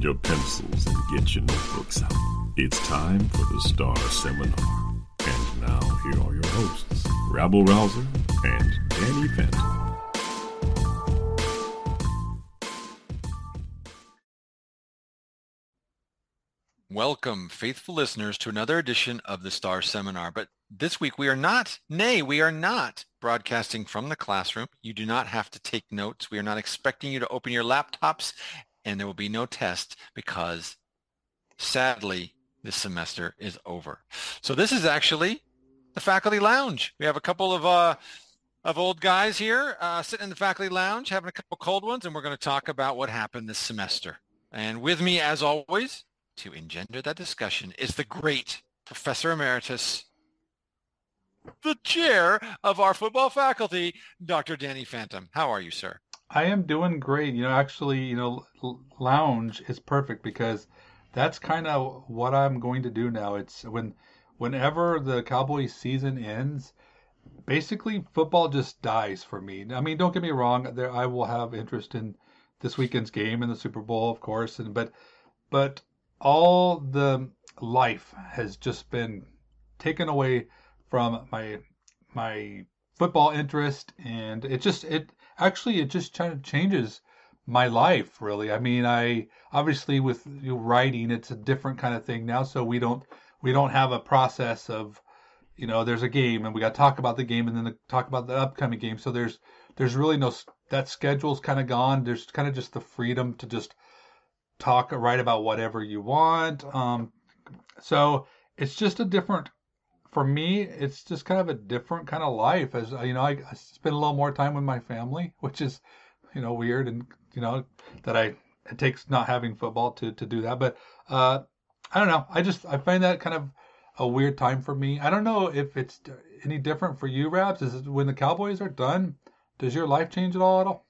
Your pencils and get your notebooks out. It's time for the Star Seminar. And now, here are your hosts, Rabble Rouser and Danny Phantom. Welcome, faithful listeners, to another edition of the Star Seminar. But this week we are not, nay, we are not broadcasting from the classroom. You do not have to take notes. We are not expecting you to open your laptops and there will be no test because sadly this semester is over. So this is actually the faculty lounge. We have a couple of uh, of old guys here uh, sitting in the faculty lounge having a couple cold ones and we're going to talk about what happened this semester. And with me as always to engender that discussion is the great Professor Emeritus the chair of our football faculty, Dr. Danny Phantom. How are you, sir? I am doing great. You know, actually, you know, lounge is perfect because that's kind of what I'm going to do now. It's when whenever the Cowboys season ends, basically football just dies for me. I mean, don't get me wrong, there I will have interest in this weekend's game and the Super Bowl, of course, and but but all the life has just been taken away from my my football interest and it just it actually it just kind of changes my life really. I mean i obviously with writing it's a different kind of thing now so we don't we don't have a process of you know there's a game and we got to talk about the game and then the, talk about the upcoming game. So there's there's really no that schedule's kind of gone. There's kind of just the freedom to just talk write about whatever you want. Um so it's just a different for me, it's just kind of a different kind of life. As you know, I, I spend a little more time with my family, which is, you know, weird, and you know that I it takes not having football to to do that. But uh, I don't know. I just I find that kind of a weird time for me. I don't know if it's any different for you, Rabs. Is when the Cowboys are done? Does your life change at all? At all?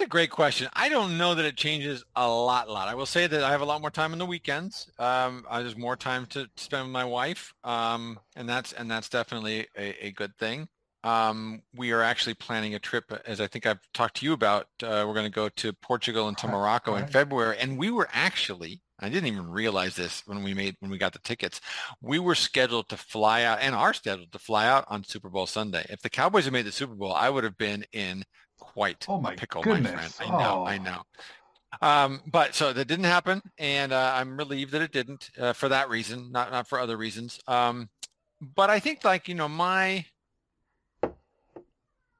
That's a great question. I don't know that it changes a lot. A lot. I will say that I have a lot more time on the weekends. Um, there's more time to spend with my wife, um, and that's and that's definitely a, a good thing. Um, we are actually planning a trip, as I think I've talked to you about. Uh, we're going to go to Portugal and to Morocco right. in February, and we were actually. I didn't even realize this when we made when we got the tickets. We were scheduled to fly out and are scheduled to fly out on Super Bowl Sunday. If the Cowboys had made the Super Bowl, I would have been in quite oh my pickle, goodness. my friend. I know, oh. I know. Um, but so that didn't happen, and uh, I'm relieved that it didn't uh, for that reason, not not for other reasons. Um, but I think like you know my,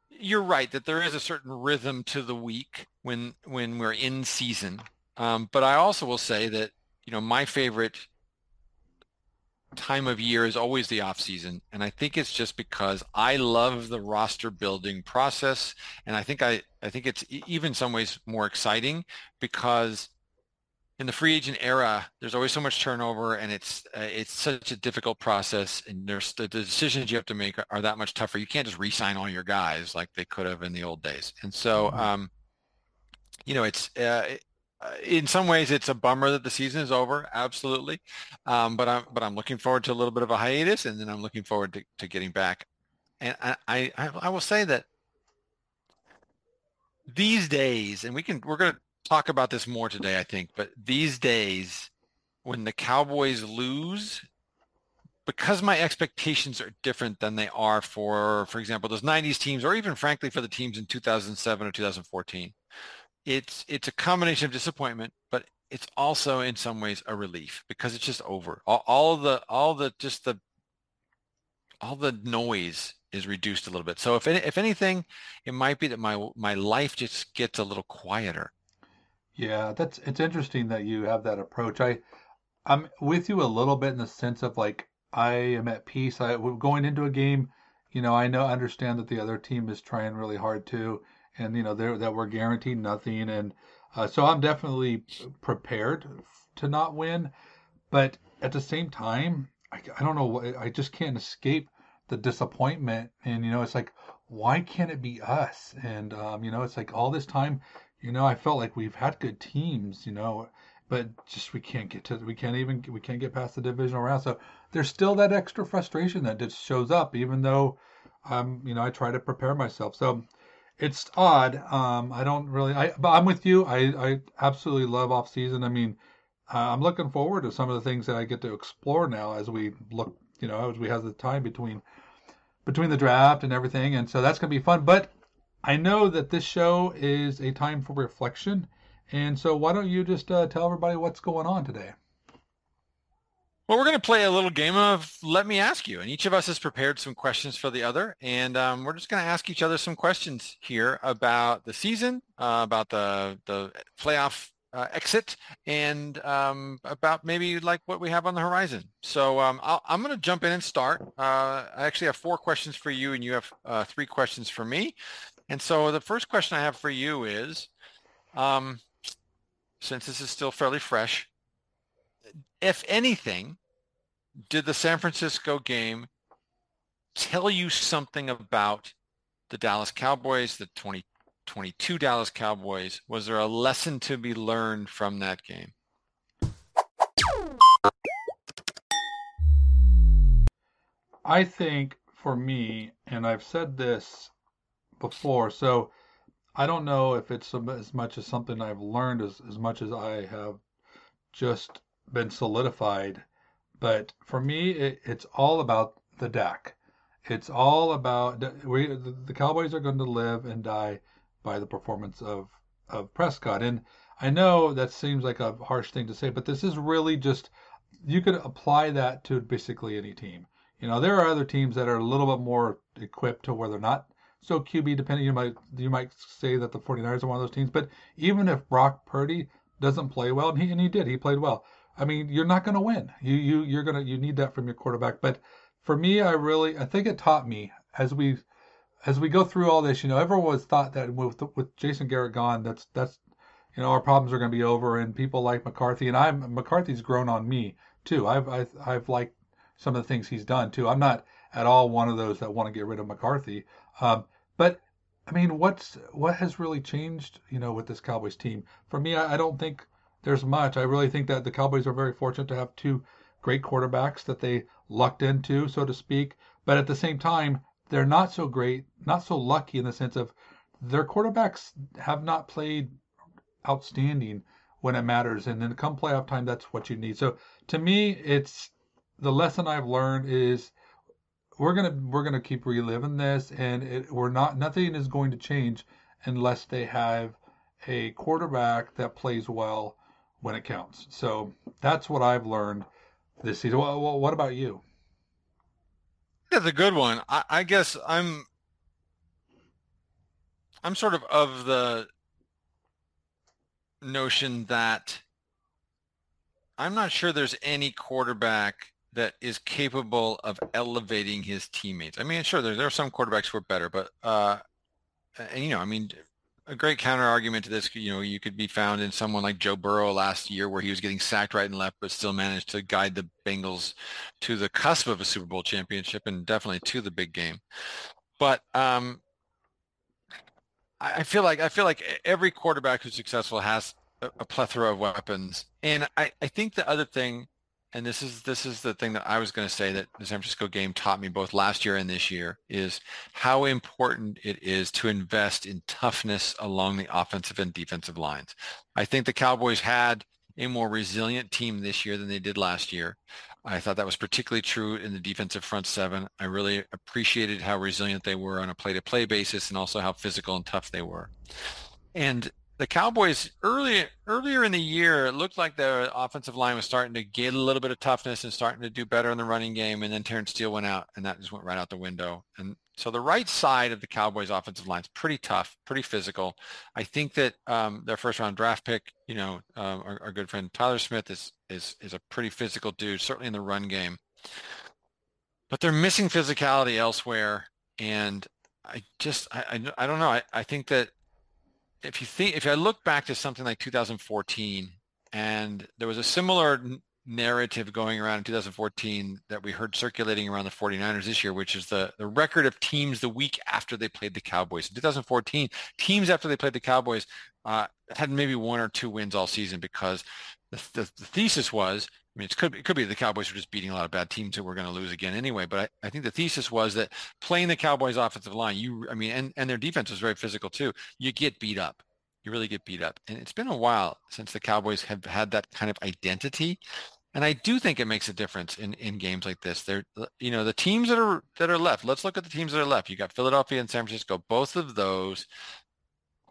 you're right that there is a certain rhythm to the week when when we're in season. Um, but I also will say that you know my favorite time of year is always the off season and i think it's just because i love the roster building process and i think i i think it's even some ways more exciting because in the free agent era there's always so much turnover and it's uh, it's such a difficult process and there's the, the decisions you have to make are, are, that much tougher you can't just re-sign all your guys like they could have in the old days and so mm-hmm. um you know it's uh, in some ways it's a bummer that the season is over absolutely. Um, but i'm but i'm looking forward to a little bit of a hiatus and then i'm looking forward to, to getting back. And I, I i will say that these days and we can we're going to talk about this more today i think but these days when the cowboys lose because my expectations are different than they are for for example those 90s teams or even frankly for the teams in 2007 or 2014 it's it's a combination of disappointment, but it's also in some ways a relief because it's just over. All, all the all the just the all the noise is reduced a little bit. So if any, if anything, it might be that my my life just gets a little quieter. Yeah, that's it's interesting that you have that approach. I I'm with you a little bit in the sense of like I am at peace. I going into a game, you know, I know understand that the other team is trying really hard too, and you know that we're guaranteed nothing, and uh, so I'm definitely prepared to not win. But at the same time, I, I don't know. I just can't escape the disappointment, and you know, it's like why can't it be us? And um, you know, it's like all this time, you know, I felt like we've had good teams, you know, but just we can't get to we can't even we can't get past the divisional round. So there's still that extra frustration that just shows up, even though um, you know, I try to prepare myself. So it's odd. Um, I don't really. I but I'm with you. I I absolutely love off season. I mean, uh, I'm looking forward to some of the things that I get to explore now as we look. You know, as we have the time between between the draft and everything, and so that's gonna be fun. But I know that this show is a time for reflection, and so why don't you just uh, tell everybody what's going on today? Well, we're going to play a little game of Let Me Ask You, and each of us has prepared some questions for the other, and um, we're just going to ask each other some questions here about the season, uh, about the the playoff uh, exit, and um, about maybe like what we have on the horizon. So um, i am going to jump in and start. Uh, I actually have four questions for you, and you have uh, three questions for me. And so the first question I have for you is, um, since this is still fairly fresh, if anything, did the San Francisco game tell you something about the Dallas Cowboys, the 2022 Dallas Cowboys? Was there a lesson to be learned from that game? I think for me, and I've said this before, so I don't know if it's as much as something I've learned as, as much as I have just been solidified but for me, it, it's all about the Dak. It's all about we. The Cowboys are going to live and die by the performance of of Prescott. And I know that seems like a harsh thing to say, but this is really just you could apply that to basically any team. You know, there are other teams that are a little bit more equipped to where they're not so QB dependent. You might you might say that the 49ers are one of those teams, but even if Brock Purdy doesn't play well, and he and he did, he played well. I mean, you're not going to win. You you you're gonna you need that from your quarterback. But for me, I really I think it taught me as we as we go through all this. You know, everyone was thought that with with Jason Garrett gone, that's that's you know our problems are going to be over, and people like McCarthy and I'm McCarthy's grown on me too. I've I've, I've liked some of the things he's done too. I'm not at all one of those that want to get rid of McCarthy. Um, but I mean, what's what has really changed? You know, with this Cowboys team? For me, I, I don't think there's much. I really think that the Cowboys are very fortunate to have two great quarterbacks that they lucked into, so to speak. But at the same time, they're not so great, not so lucky in the sense of their quarterbacks have not played outstanding when it matters. And then come playoff time, that's what you need. So to me, it's the lesson I've learned is we're gonna we're gonna keep reliving this, and it, we're not nothing is going to change unless they have a quarterback that plays well when it counts. So that's what I've learned this season. What, what about you? That's a good one. I, I guess I'm I'm sort of of the notion that I'm not sure there's any quarterback that is capable of elevating his teammates. I mean, sure, there, there are some quarterbacks who are better, but uh, and you know, I mean, a great counter argument to this, you know, you could be found in someone like Joe Burrow last year where he was getting sacked right and left, but still managed to guide the Bengals to the cusp of a Super Bowl championship and definitely to the big game. But um, I feel like I feel like every quarterback who's successful has a, a plethora of weapons, and I, I think the other thing and this is this is the thing that I was going to say that the San Francisco game taught me both last year and this year is how important it is to invest in toughness along the offensive and defensive lines. I think the Cowboys had a more resilient team this year than they did last year. I thought that was particularly true in the defensive front seven. I really appreciated how resilient they were on a play-to-play basis and also how physical and tough they were. And the Cowboys early earlier in the year, it looked like the offensive line was starting to get a little bit of toughness and starting to do better in the running game. And then Terence Steele went out, and that just went right out the window. And so the right side of the Cowboys' offensive line is pretty tough, pretty physical. I think that um, their first round draft pick, you know, um, our, our good friend Tyler Smith is is is a pretty physical dude, certainly in the run game. But they're missing physicality elsewhere, and I just I I, I don't know. I, I think that if you think if I look back to something like 2014 and there was a similar narrative going around in 2014 that we heard circulating around the 49ers this year, which is the, the record of teams the week after they played the Cowboys. In 2014, teams after they played the Cowboys uh, had maybe one or two wins all season because the, the, the thesis was I mean, it could it could be the Cowboys were just beating a lot of bad teams that we're going to lose again anyway. But I, I think the thesis was that playing the Cowboys offensive line, you I mean, and, and their defense was very physical too. You get beat up, you really get beat up, and it's been a while since the Cowboys have had that kind of identity. And I do think it makes a difference in, in games like this. They're, you know, the teams that are that are left. Let's look at the teams that are left. You got Philadelphia and San Francisco. Both of those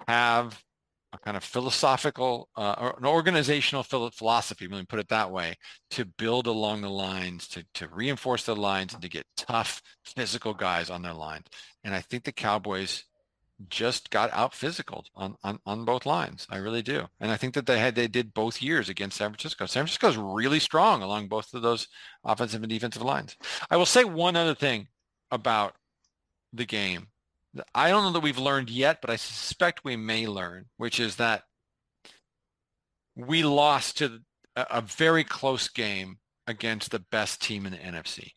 have a kind of philosophical uh, or an organizational philosophy, let me put it that way, to build along the lines, to, to reinforce the lines and to get tough physical guys on their lines. And I think the Cowboys just got out physical on, on, on both lines. I really do. And I think that they had they did both years against San Francisco. San Francisco is really strong along both of those offensive and defensive lines. I will say one other thing about the game I don't know that we've learned yet, but I suspect we may learn, which is that we lost to a, a very close game against the best team in the NFC.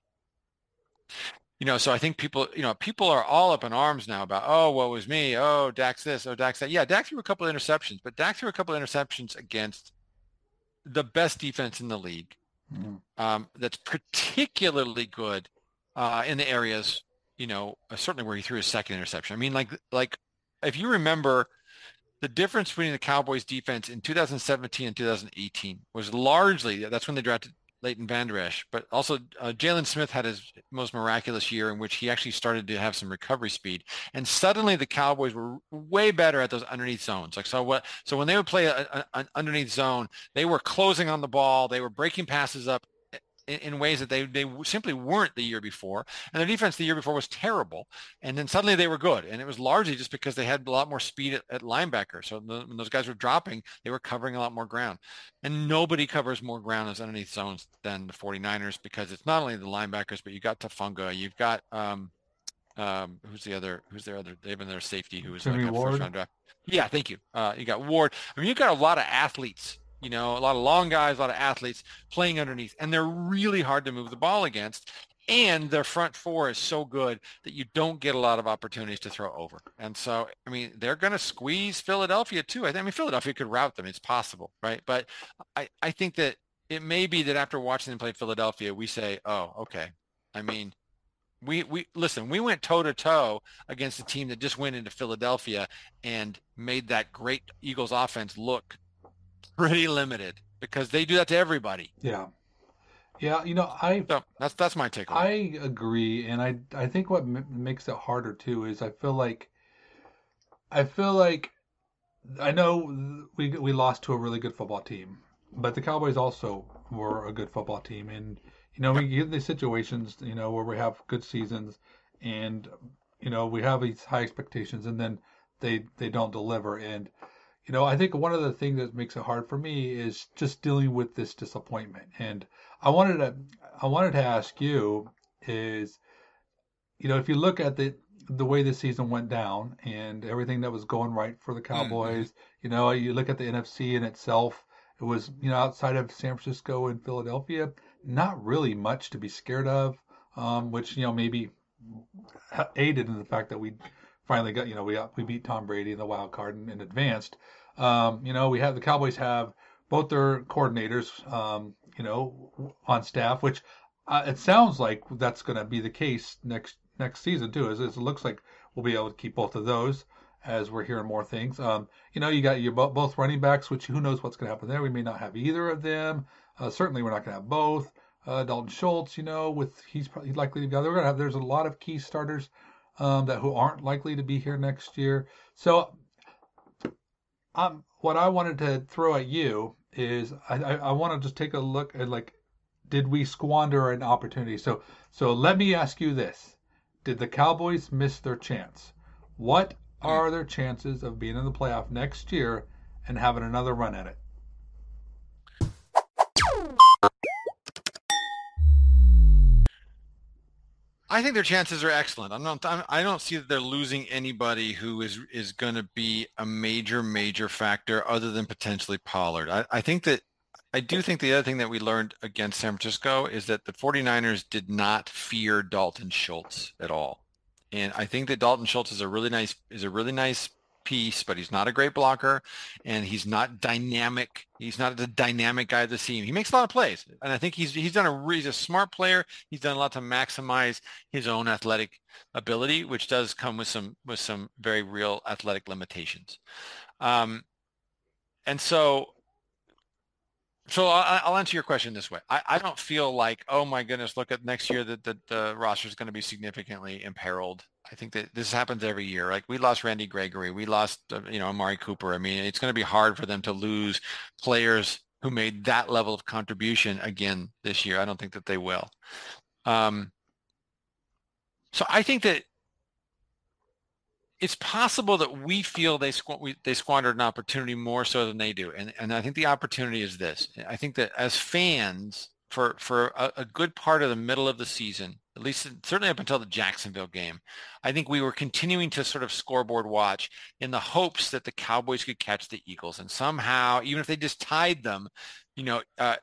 You know, so I think people, you know, people are all up in arms now about, oh, what was me? Oh, Dax this, oh, Dax that. Yeah, Dax threw a couple of interceptions, but Dax threw a couple of interceptions against the best defense in the league. Mm-hmm. Um, that's particularly good uh, in the areas you know, uh, certainly where he threw his second interception. I mean, like, like if you remember, the difference between the Cowboys defense in 2017 and 2018 was largely that's when they drafted Leighton Vander Esch, but also uh, Jaylon Smith had his most miraculous year in which he actually started to have some recovery speed, and suddenly the Cowboys were way better at those underneath zones. Like so, what? So when they would play an underneath zone, they were closing on the ball, they were breaking passes up in, in, ways that they, they simply weren't the year before. And their defense the year before was terrible. And then suddenly they were good. And it was largely just because they had a lot more speed at, at linebacker. So the, when those guys were dropping, they were covering a lot more ground. And nobody covers more ground as underneath zones than the 49ers because it's not only the linebackers, but you've got Hufanga, you've got um, um, who's the other? Who's their other? They've been their safety who was Jimmie like Ward. first round draft. Yeah, thank you. Uh, you got Ward. I mean, you've got a lot of athletes you know, a lot of long guys, a lot of athletes playing underneath, and they're really hard to move the ball against. And their front four is so good that you don't get a lot of opportunities to throw over. And so, I mean, they're going to squeeze Philadelphia too. I mean, Philadelphia could route them. It's possible, right? But I, I think that it may be that after watching them play Philadelphia, we say, oh, okay. I mean, we we listen. We went toe to toe against a team that just went into Philadelphia and made that great Eagles offense look pretty limited because they do that to everybody. Yeah. Yeah, you know, I so that's that's my takeaway. I agree, and I I think what m- makes it harder too is I feel like I feel like I know we we lost to a really good football team, but the Cowboys also were a good football team, and you know we get these situations, you know, where we have good seasons, and you know we have these high expectations, and then they they don't deliver, and you know, I think one of the things that makes it hard for me is just dealing with this disappointment. And I wanted to, I wanted to ask you is, you know, if you look at the the way the season went down and everything that was going right for the mm-hmm. Cowboys, mm-hmm. you know, you look at the NFC in itself, it was, you know, outside of San Francisco and Philadelphia, not really much to be scared of, um, which, you know, maybe aided in the fact that we finally got, you know, we got, we beat Tom Brady in the wild card and, and advanced. Um, you know, we have the Cowboys have both their coordinators, um, you know, on staff, which uh, it sounds like that's going to be the case next next season too. As, it looks like we'll be able to keep both of those as we're hearing more things. Um, you know, you got your both running backs, which who knows what's going to happen there. We may not have either of them. Uh, certainly, we're not going to have both. Uh, Dalton Schultz, you know, with he's probably likely to go. We're going to have. There's a lot of key starters um, that who aren't likely to be here next year. So um, what I wanted to throw at you is I, I, I want to just take a look at like, did we squander an opportunity? So so let me ask you this: Did the Cowboys miss their chance? What are their chances of being in the playoff next year and having another run at it? I think their chances are excellent. I'm not. I'm, I don't see that they're losing anybody who is is going to be a major major factor other than potentially Pollard. I, I think that I do think the other thing that we learned against San Francisco is that the 49ers did not fear Dalton Schultz at all. And I think that Dalton Schultz is a really nice is a really nice piece, but he's not a great blocker and he's not dynamic. He's not the dynamic guy of the team. He makes a lot of plays. And I think he's he's done a he's a smart player. He's done a lot to maximize his own athletic ability, which does come with some with some very real athletic limitations. Um, and so so I'll answer your question this way. I, I, don't feel like, oh my goodness, look at next year that the, the roster is going to be significantly imperiled. I think that this happens every year. Like we lost Randy Gregory, we lost, uh, you know, Amari Cooper. I mean, it's going to be hard for them to lose players who made that level of contribution again this year. I don't think that they will. Um, so I think that it's possible that we feel they squ- we, they squandered an opportunity more so than they do, and and I think the opportunity is this. I think that as fans, for for a, a good part of the middle of the season, at least certainly up until the Jacksonville game, I think we were continuing to sort of scoreboard watch in the hopes that the Cowboys could catch the Eagles and somehow, even if they just tied them, you know, uh,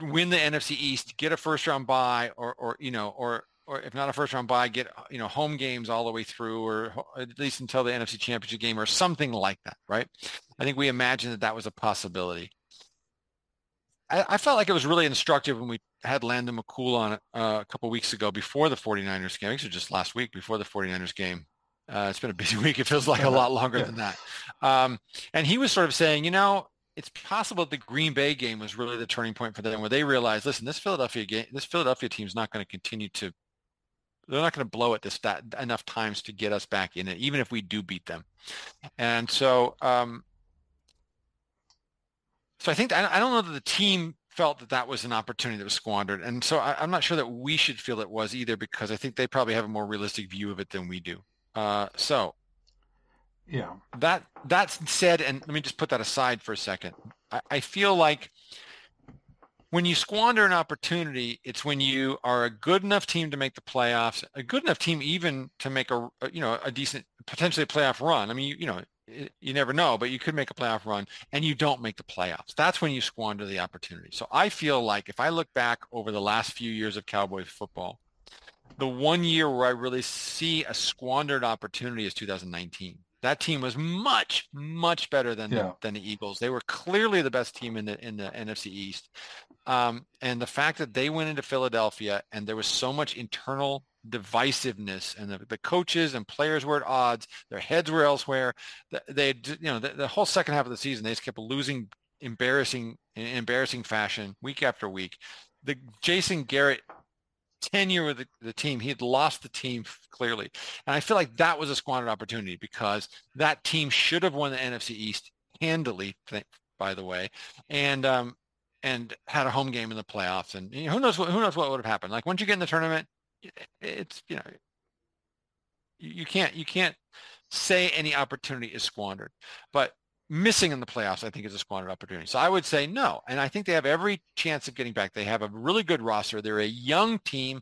win the NFC East, get a first round bye, or or you know, or or if not a first round bye, get you know home games all the way through, or at least until the NFC Championship game, or something like that, right? I think we imagined that that was a possibility. I, I felt like it was really instructive when we had Landon McCool on uh, a couple weeks ago before the 49ers game. Actually, just last week before the 49ers game. Uh, it's been a busy week. It feels like a lot longer yeah. than that. Um, and he was sort of saying, you know, it's possible the Green Bay game was really the turning point for them, where they realized, listen, this Philadelphia game, this Philadelphia team is not going to continue to they're not going to blow it this that enough times to get us back in it, even if we do beat them. And so, um, so I think I, don't know that the team felt that that was an opportunity that was squandered, and so I, am not sure that we should feel it was either, because I think they probably have a more realistic view of it than we do. Uh, so, yeah. That that said, and let me just put that aside for a second. I, I feel like when you squander an opportunity, it's when you are a good enough team to make the playoffs, a good enough team even to make a, you know, a decent, potentially a playoff run. I mean, you, you know, you never know, but you could make a playoff run and you don't make the playoffs. That's when you squander the opportunity. So I feel like if I look back over the last few years of Cowboys football, the one year where I really see a squandered opportunity is 2019. That team was much, much better than yeah. the, than the Eagles. They were clearly the best team in the in the NFC East. Um, and the fact that they went into Philadelphia and there was so much internal divisiveness and the, the coaches and players were at odds, their heads were elsewhere. They, you know, the, the whole second half of the season, they just kept losing embarrassing in embarrassing fashion week after week. The Jason Garrett tenure with the, the, team, he had lost the team clearly. And I feel like that was a squandered opportunity because that team should have won the NFC East handily, by the way, and um, and had a home game in the playoffs. And who knows what who knows what would have happened. Like once you get in the tournament, it's you know you can't you can't say any opportunity is squandered. But missing in the playoffs, I think, is a squandered opportunity. So I would say no. And I think they have every chance of getting back. They have a really good roster. They're a young team.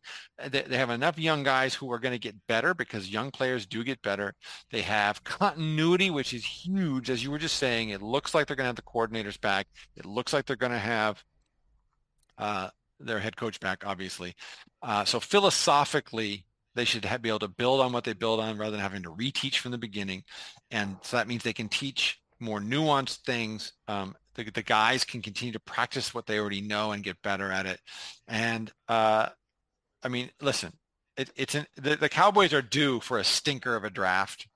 They have enough young guys who are going to get better because young players do get better. They have continuity, which is huge. As you were just saying, it looks like they're going to have the coordinators back. It looks like they're going to have uh, their head coach back, obviously. Uh, so philosophically, they should have, be able to build on what they build on rather than having to reteach from the beginning. And so that means they can teach more nuanced things. Um, the, the, guys can continue to practice what they already know and get better at it. And uh, I mean, listen, it, it's an, the, the, Cowboys are due for a stinker of a draft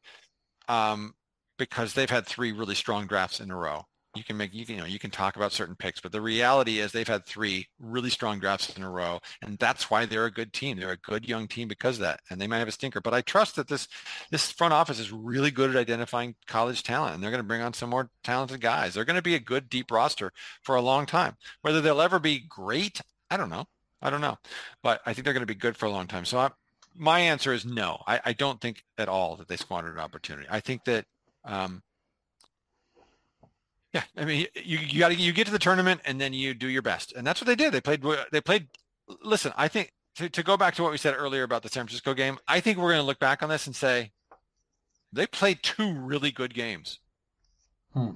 um, because they've had three really strong drafts in a row. You can make you can you know you can talk about certain picks, but the reality is they've had three really strong drafts in a row, and that's why they're a good team. They're a good young team because of that, and they might have a stinker. But I trust that this this front office is really good at identifying college talent, and they're going to bring on some more talented guys. They're going to be a good deep roster for a long time. Whether they'll ever be great, I don't know. I don't know, but I think they're going to be good for a long time. So I, my answer is no. I, I, don't think at all that they squandered an opportunity. I think that um, yeah, I mean, you you got to you get to the tournament and then you do your best, and that's what they did. They played. They played. Listen, I think to, to go back to what we said earlier about the San Francisco game, I think we're going to look back on this and say they played two really good games. Hmm.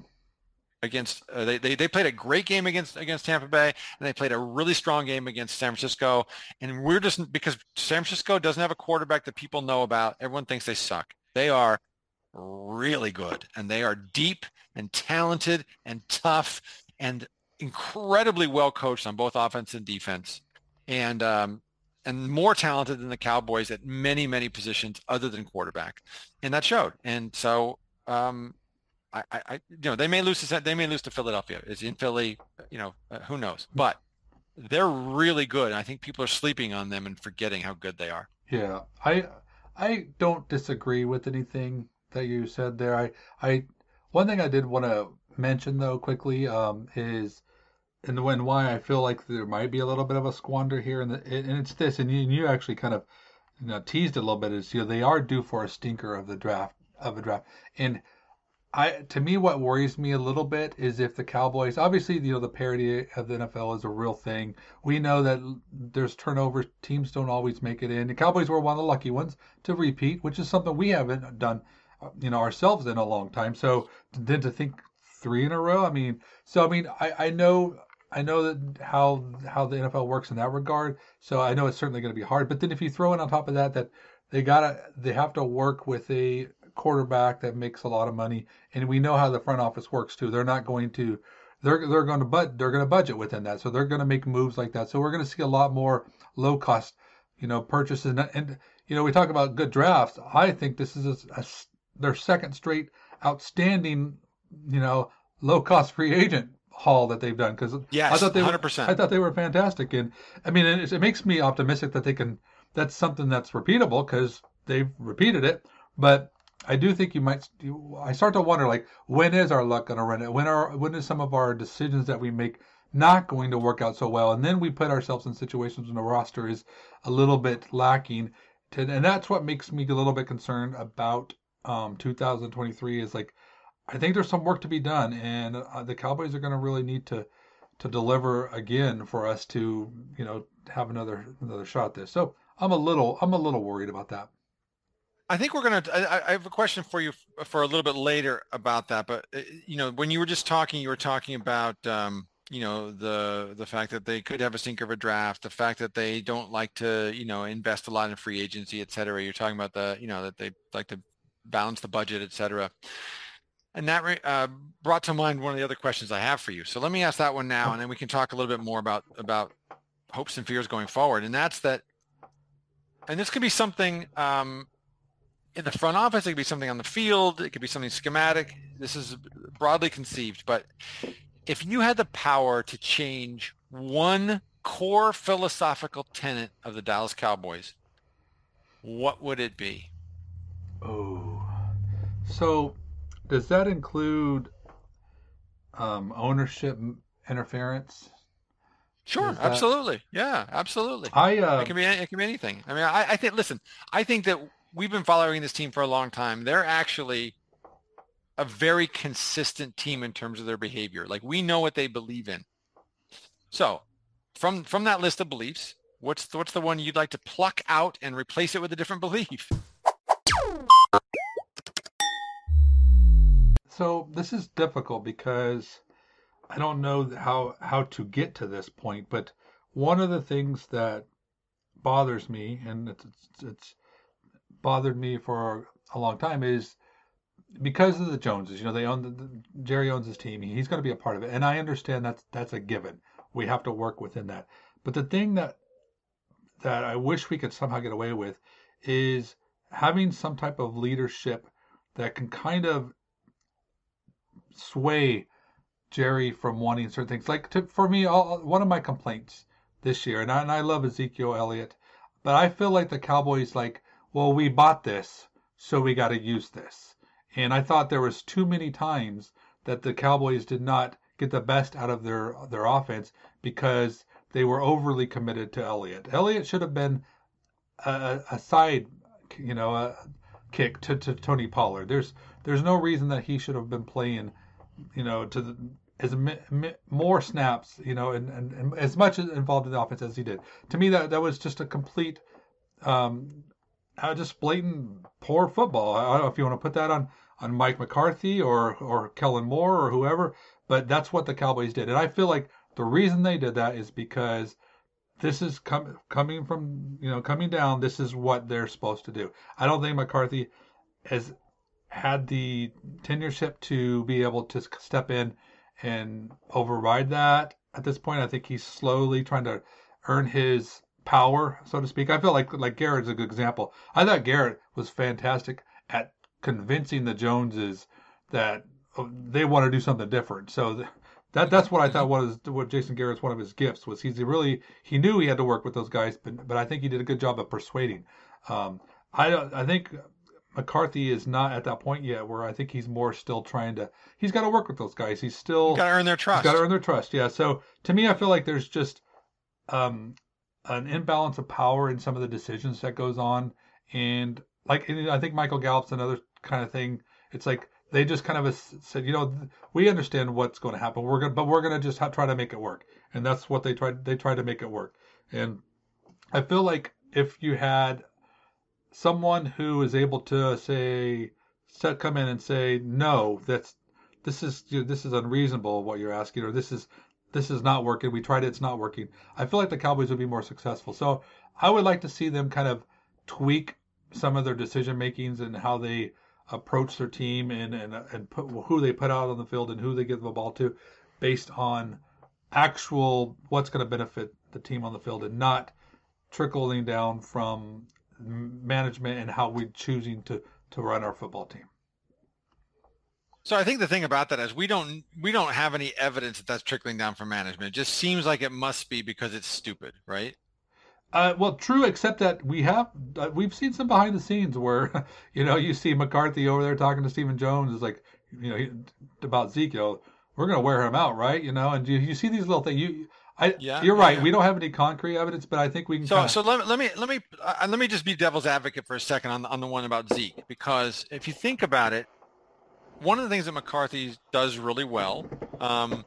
Against uh, they, they they played a great game against against Tampa Bay and they played a really strong game against San Francisco and we're just because San Francisco doesn't have a quarterback that people know about everyone thinks they suck they are really good and they are deep and talented and tough and incredibly well coached on both offense and defense. And um, and more talented than the Cowboys at many many positions other than quarterback. And that showed. And so um, I, I you know they may lose to they may lose to Philadelphia. It's in Philly you know uh, who knows? But they're really good and I think people are sleeping on them and forgetting how good they are. Yeah. I I don't disagree with anything that you said there. I, I, one thing I did want to mention though quickly um, is, and when why I feel like there might be a little bit of a squander here, and, and it's this, and you, and you actually kind of, you know, teased a little bit. Is you know they are due for a stinker of the draft of a draft, and I to me what worries me a little bit is if the Cowboys obviously you know the parity of the NFL is a real thing. We know that there's turnover. Teams don't always make it in. The Cowboys were one of the lucky ones to repeat, which is something we haven't done you know ourselves in a long time. So then to think three in a row, I mean, so I mean, I, I know I know that how how the NFL works in that regard. So I know it's certainly going to be hard. But then if you throw in on top of that that they gotta they have to work with a quarterback that makes a lot of money, and we know how the front office works too. They're not going to they're they're going to but they're going to budget within that, so they're going to make moves like that. So we're going to see a lot more low cost, you know, purchases. And, and you know, we talk about good drafts. I think this is a, a their second straight outstanding, you know, low cost free agent haul that they've done because yes, I thought they 100%. were I thought they were fantastic. And I mean it, it makes me optimistic that they can that's something that's repeatable because they've repeated it. But I do think you might I start to wonder like when is our luck going to run out when are when is some of our decisions that we make not going to work out so well? And then we put ourselves in situations when the roster is a little bit lacking. To, and that's what makes me a little bit concerned about um, 2023 is like I think there's some work to be done, and uh, the Cowboys are going to really need to to deliver again for us to you know have another another shot this. So I'm a little I'm a little worried about that. I think we're gonna. I, I have a question for you for a little bit later about that. But uh, you know, when you were just talking, you were talking about um, you know the the fact that they could have a stinker of a draft, the fact that they don't like to you know invest a lot in free agency, et cetera. You're talking about the you know that they like to balance the budget, et cetera. And that uh, brought to mind one of the other questions I have for you. So let me ask that one now, and then we can talk a little bit more about about hopes and fears going forward. And that's that. And this could be something um, in the front office. It could be something on the field. It could be something schematic. This is broadly conceived, but if you had the power to change one core philosophical tenet of the Dallas Cowboys, what would it be? Oh, so does that include um, ownership interference? Sure, that... absolutely. Yeah, absolutely. I uh... it can be it can be anything. I mean, I, I think. Listen, I think that we've been following this team for a long time. They're actually a very consistent team in terms of their behavior. Like we know what they believe in. So, from from that list of beliefs, what's what's the one you'd like to pluck out and replace it with a different belief? So this is difficult because I don't know how how to get to this point, but one of the things that bothers me, and it's it's, it's bothered me for a long time, is because of the Joneses. You know, they own the, the, Jerry owns his team. He's going to be a part of it, and I understand that's that's a given. We have to work within that. But the thing that that I wish we could somehow get away with is having some type of leadership that can kind of sway Jerry from wanting certain things. Like to, for me, all, one of my complaints this year, and I, and I love Ezekiel Elliott, but I feel like the Cowboys like, well, we bought this, so we got to use this. And I thought there was too many times that the Cowboys did not get the best out of their their offense because they were overly committed to Elliott. Elliott should have been a, a side, you know, a kick to, to Tony Pollard. There's there's no reason that he should have been playing, you know, to the, as more snaps, you know, and, and, and, as much involved in the offense as he did. To me, that that was just a complete, um, uh, just blatant poor football. I don't know if you want to put that on on Mike McCarthy or or Kellen Moore or whoever, but that's what the Cowboys did, and I feel like the reason they did that is because this is com- coming from you know coming down. This is what they're supposed to do. I don't think McCarthy has had the tenureship to be able to step in and override that at this point. I think he's slowly trying to earn his power, so to speak. I feel like like Garrett's a good example. I thought Garrett was fantastic at convincing the Joneses that oh, they want to do something different. So that that's what I thought was what Jason Garrett's one of his gifts was he's really he knew he had to work with those guys, but but I think he did a good job of persuading. Um, I I think McCarthy is not at that point yet where I think he's more still trying to he's got to work with those guys. He's still got to earn their trust. Got to earn their trust. Yeah. So to me, I feel like there's just um, an imbalance of power in some of the decisions that goes on, and like I think Michael Gallup's another kind of thing. It's like they just kind of said, you know, we understand what's going to happen. We're going, but we're going to just try to make it work, and that's what they tried. They tried to make it work, and I feel like if you had someone who is able to say, come in and say, no, that's this is this is unreasonable what you're asking, or this is this is not working. We tried it, it's not working. I feel like the Cowboys would be more successful. So I would like to see them kind of tweak some of their decision makings and how they approach their team and and and put who they put out on the field and who they give the ball to, based on actual what's going to benefit the team on the field and not trickling down from management and how we're choosing to to run our football team. So I think the thing about that is we don't we don't have any evidence that that's trickling down from management. It just seems like it must be because it's stupid, right? Uh, well, true, except that we have uh, we've seen some behind the scenes where you know you see McCarthy over there talking to Stephen Jones is like you know he, about Zeke. You know, we're gonna wear him out, right? You know, and you, you see these little things. You, I, yeah, you're right. Yeah. We don't have any concrete evidence, but I think we can. So, kinda... so let, let me let me uh, let me just be devil's advocate for a second on on the one about Zeke, because if you think about it, one of the things that McCarthy does really well. Um,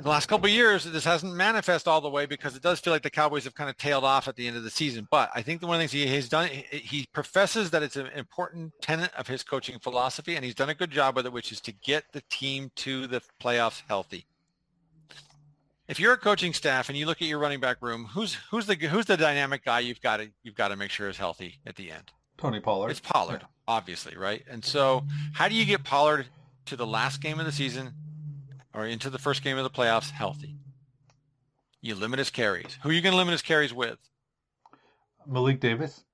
in the last couple of years, this hasn't manifest all the way because it does feel like the Cowboys have kind of tailed off at the end of the season. But I think the one of the things he has done, he professes that it's an important tenet of his coaching philosophy, and he's done a good job with it, which is to get the team to the playoffs healthy. If you're a coaching staff and you look at your running back room, who's who's the who's the dynamic guy you've got to you've got to make sure is healthy at the end? Tony Pollard. It's Pollard, yeah. obviously, right? And so, how do you get Pollard to the last game of the season or into the first game of the playoffs healthy. You limit his carries. Who are you going to limit his carries with? Malik Davis.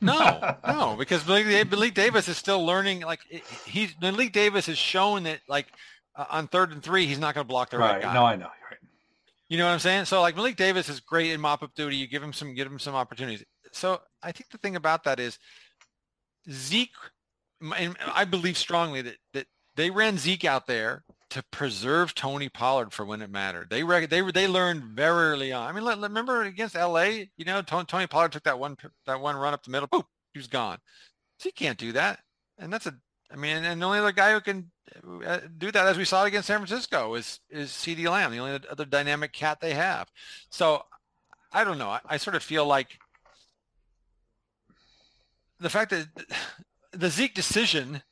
no, no, because Malik, Malik, Davis is still learning. Like he's Malik Davis has shown that like uh, on third and three, he's not going to block the right, right guy. No, I know. You're right. You know what I'm saying? So like Malik Davis is great in mop up duty. You give him some, give him some opportunities. So I think the thing about that is Zeke, and I believe strongly that that they ran Zeke out there to preserve Tony Pollard for when it mattered. They they they learned very early on. I mean, remember against LA, you know, Tony, Tony Pollard took that one that one run up the middle, boop, he was gone. So he can't do that, and that's a. I mean, and the only other guy who can uh, do that, as we saw against San Francisco, is is CeeDee Lamb, the only other dynamic cat they have. So I don't know. I, I sort of feel like the fact that the Zeke decision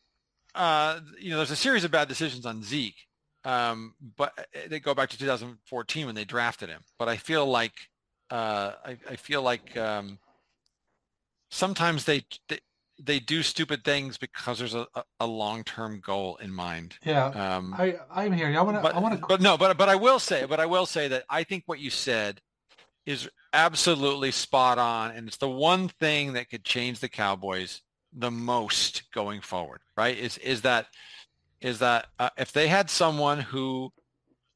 uh, you know, there's a series of bad decisions on Zeke, um, but uh, they go back to 2014 when they drafted him. But I feel like uh, I, I, feel like um, sometimes they, they, they do stupid things because there's a, a long-term goal in mind. Yeah, um, I I'm hearing. I want to. I want to. But no, but but I will say, but I will say that I think what you said is absolutely spot on, and it's the one thing that could change the Cowboys the most going forward. Right? Is is that is that uh, if they had someone who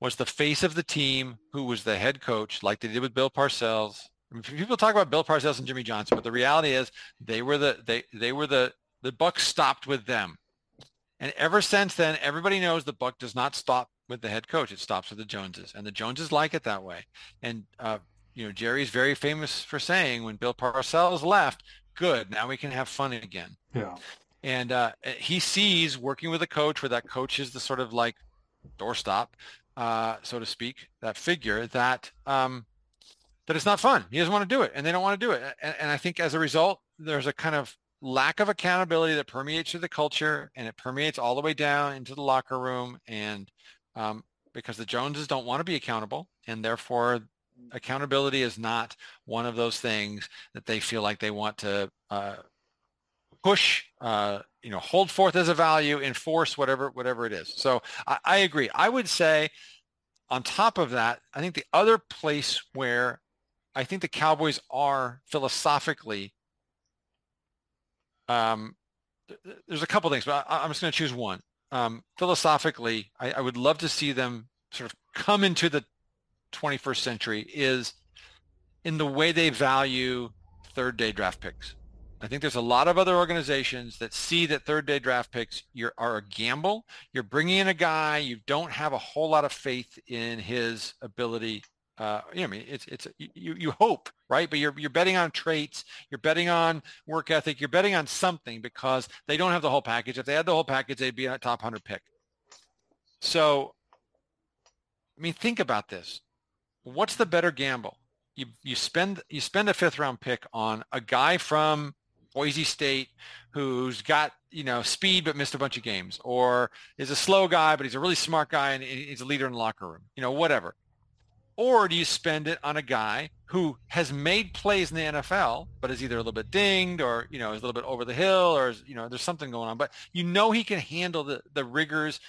was the face of the team, who was the head coach, like they did with Bill Parcells. I mean, people talk about Bill Parcells and Jimmy Johnson, but the reality is they were the they they were the the buck stopped with them. And ever since then, everybody knows the buck does not stop with the head coach. It stops with the Joneses, and the Joneses like it that way. And uh, you know, Jerry's very famous for saying when Bill Parcells left, "Good, now we can have fun again." Yeah. And uh, he sees working with a coach where that coach is the sort of like doorstop, uh, so to speak, that figure that um, that it's not fun. He doesn't want to do it, and they don't want to do it. And, and I think as a result, there's a kind of lack of accountability that permeates through the culture and it permeates all the way down into the locker room and um, because the joneses don't want to be accountable and therefore accountability is not one of those things that they feel like they want to uh, push uh, you know hold forth as a value enforce whatever whatever it is so I, I agree i would say on top of that i think the other place where i think the cowboys are philosophically um, there's a couple things, but I, am just going to choose one. Um, philosophically, I, I, would love to see them sort of come into the 21st century is in the way they value third day draft picks. I think there's a lot of other organizations that see that third day draft picks are a gamble. You're bringing in a guy you don't have a whole lot of faith in his ability uh, you know, I mean, it's it's you you hope, right? But you're you're betting on traits, you're betting on work ethic, you're betting on something because they don't have the whole package. If they had the whole package, they'd be a top hundred pick. So, I mean, think about this. What's the better gamble? You you spend you spend a fifth round pick on a guy from Boise State who's got you know speed but missed a bunch of games, or is a slow guy but he's a really smart guy and he's a leader in the locker room. You know, whatever or do you spend it on a guy who has made plays in the NFL, but is either a little bit dinged or, you know, is a little bit over the hill or, you know, there's something going on, but you know he can handle the, the rigors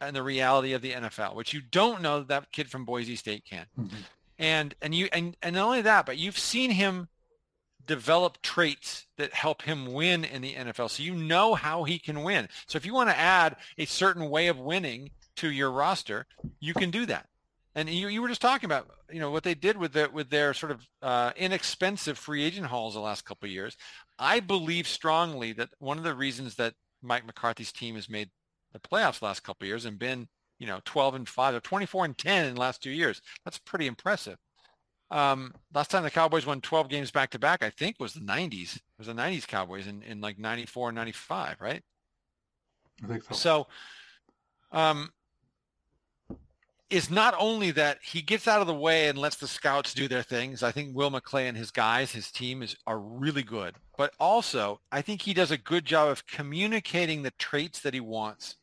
and the reality of the NFL, which you don't know that kid from Boise State can. Mm-hmm. And, and you, and, and not only that, but you've seen him develop traits that help him win in the NFL. So you know how he can win. So if you want to add a certain way of winning to your roster, you can do that. And you, you were just talking about, you know, what they did with the, with their sort of uh, inexpensive free agent hauls the last couple of years. I believe strongly that one of the reasons that Mike McCarthy's team has made the playoffs the last couple of years and been, you know, 12 and 5 or 24 and 10 in the last two years. That's pretty impressive. Um, last time the Cowboys won 12 games back to back, I think was the 90s. It was the 90s Cowboys in, in like 94 and 95, right? I think so. So, um, is not only that he gets out of the way and lets the scouts do their things. I think Will McClay and his guys, his team is are really good. But also, I think he does a good job of communicating the traits that he wants.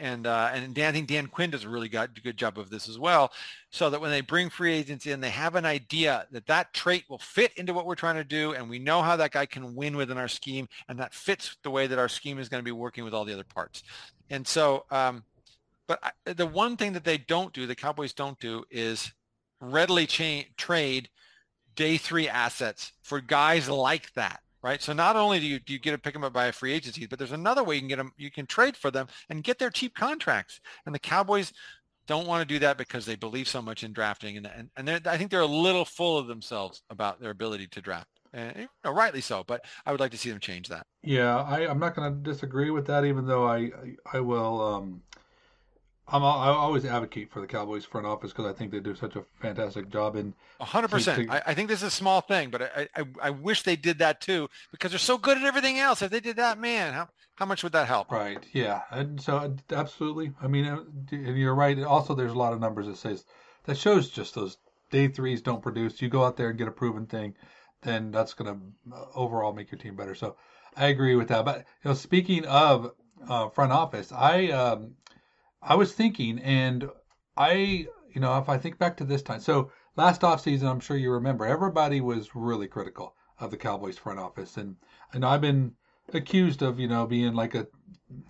And uh, and Dan, I think Dan Quinn does a really good, good job of this as well, so that when they bring free agents in, they have an idea that that trait will fit into what we're trying to do, and we know how that guy can win within our scheme, and that fits the way that our scheme is going to be working with all the other parts. And so um, but I, the one thing that they don't do, the Cowboys don't do, is readily cha- trade day three assets for guys like that, right? So not only do you do you get to pick them up by a free agency, but there's another way you can get them. You can trade for them and get their cheap contracts. And the Cowboys don't want to do that because they believe so much in drafting, and and, and I think they're a little full of themselves about their ability to draft. And you know, rightly so, but I would like to see them change that. Yeah, I, I'm not going to disagree with that, even though I I will um, I'm, I always advocate for the Cowboys front office because I think they do such a fantastic job. In 100%. I, I, think this is a small thing, but I, I, I wish they did that too because they're so good at everything else. If they did that, man, how, how much would that help? Right. Yeah. And so absolutely. I mean, uh, and you're right. Also, there's a lot of numbers that says that shows just those day threes don't produce. You go out there and get a proven thing, then that's going to uh, overall make your team better. So I agree with that. But you know, speaking of uh, front office, I um, I was thinking, and I, you know, if I think back to this time, so last offseason, I'm sure you remember, everybody was really critical of the Cowboys front office, and and I've been accused of, you know, being like a,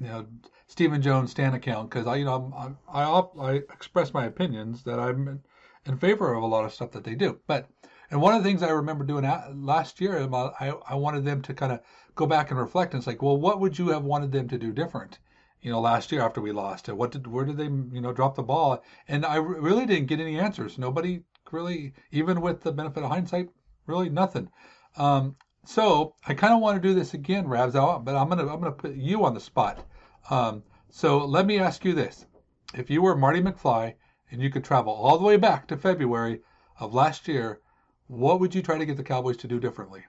you know, Stephen Jones stand account because I, you know, I, I I express my opinions that I'm in, in favor of a lot of stuff that they do, but. And one of the things I remember doing last year, um, I, I wanted them to kind of go back and reflect and it's like, well, what would you have wanted them to do different? You know, last year after we lost it? What did where did they you know drop the ball? And I really didn't get any answers. Nobody really, even with the benefit of hindsight, really nothing. Um, so I kind of want to do this again, Rabs, but I'm gonna I'm gonna put you on the spot. Um, so let me ask you this: If you were Marty McFly and you could travel all the way back to February of last year, what would you try to get the Cowboys to do differently?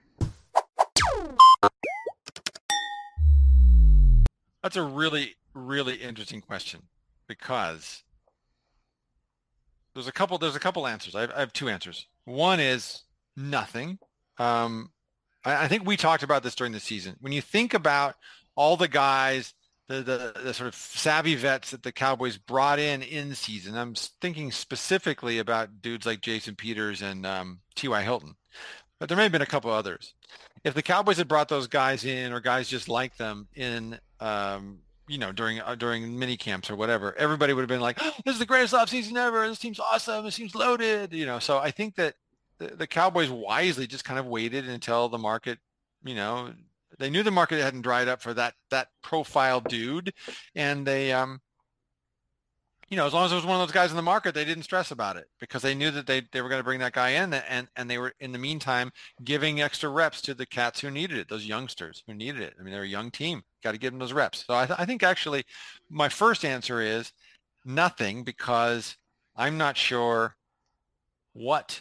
That's a really, really interesting question because there's a couple. There's a couple answers. I have, I have two answers. One is nothing. Um, I, I think we talked about this during the season. When you think about all the guys, the, the the sort of savvy vets that the Cowboys brought in in season, I'm thinking specifically about dudes like Jason Peters and um, T.Y. Hilton, but there may have been a couple others. If the Cowboys had brought those guys in, or guys just like them in um, you know, during uh, during mini camps or whatever, everybody would have been like, oh, "This is the greatest offseason ever. This team's awesome. This team's loaded." You know, so I think that the, the Cowboys wisely just kind of waited until the market, you know, they knew the market hadn't dried up for that that profile dude, and they um, you know, as long as it was one of those guys in the market, they didn't stress about it because they knew that they, they were going to bring that guy in and, and they were in the meantime giving extra reps to the cats who needed it, those youngsters who needed it. I mean, they're a young team. Got to give them those reps. So I, th- I think actually my first answer is nothing because I'm not sure what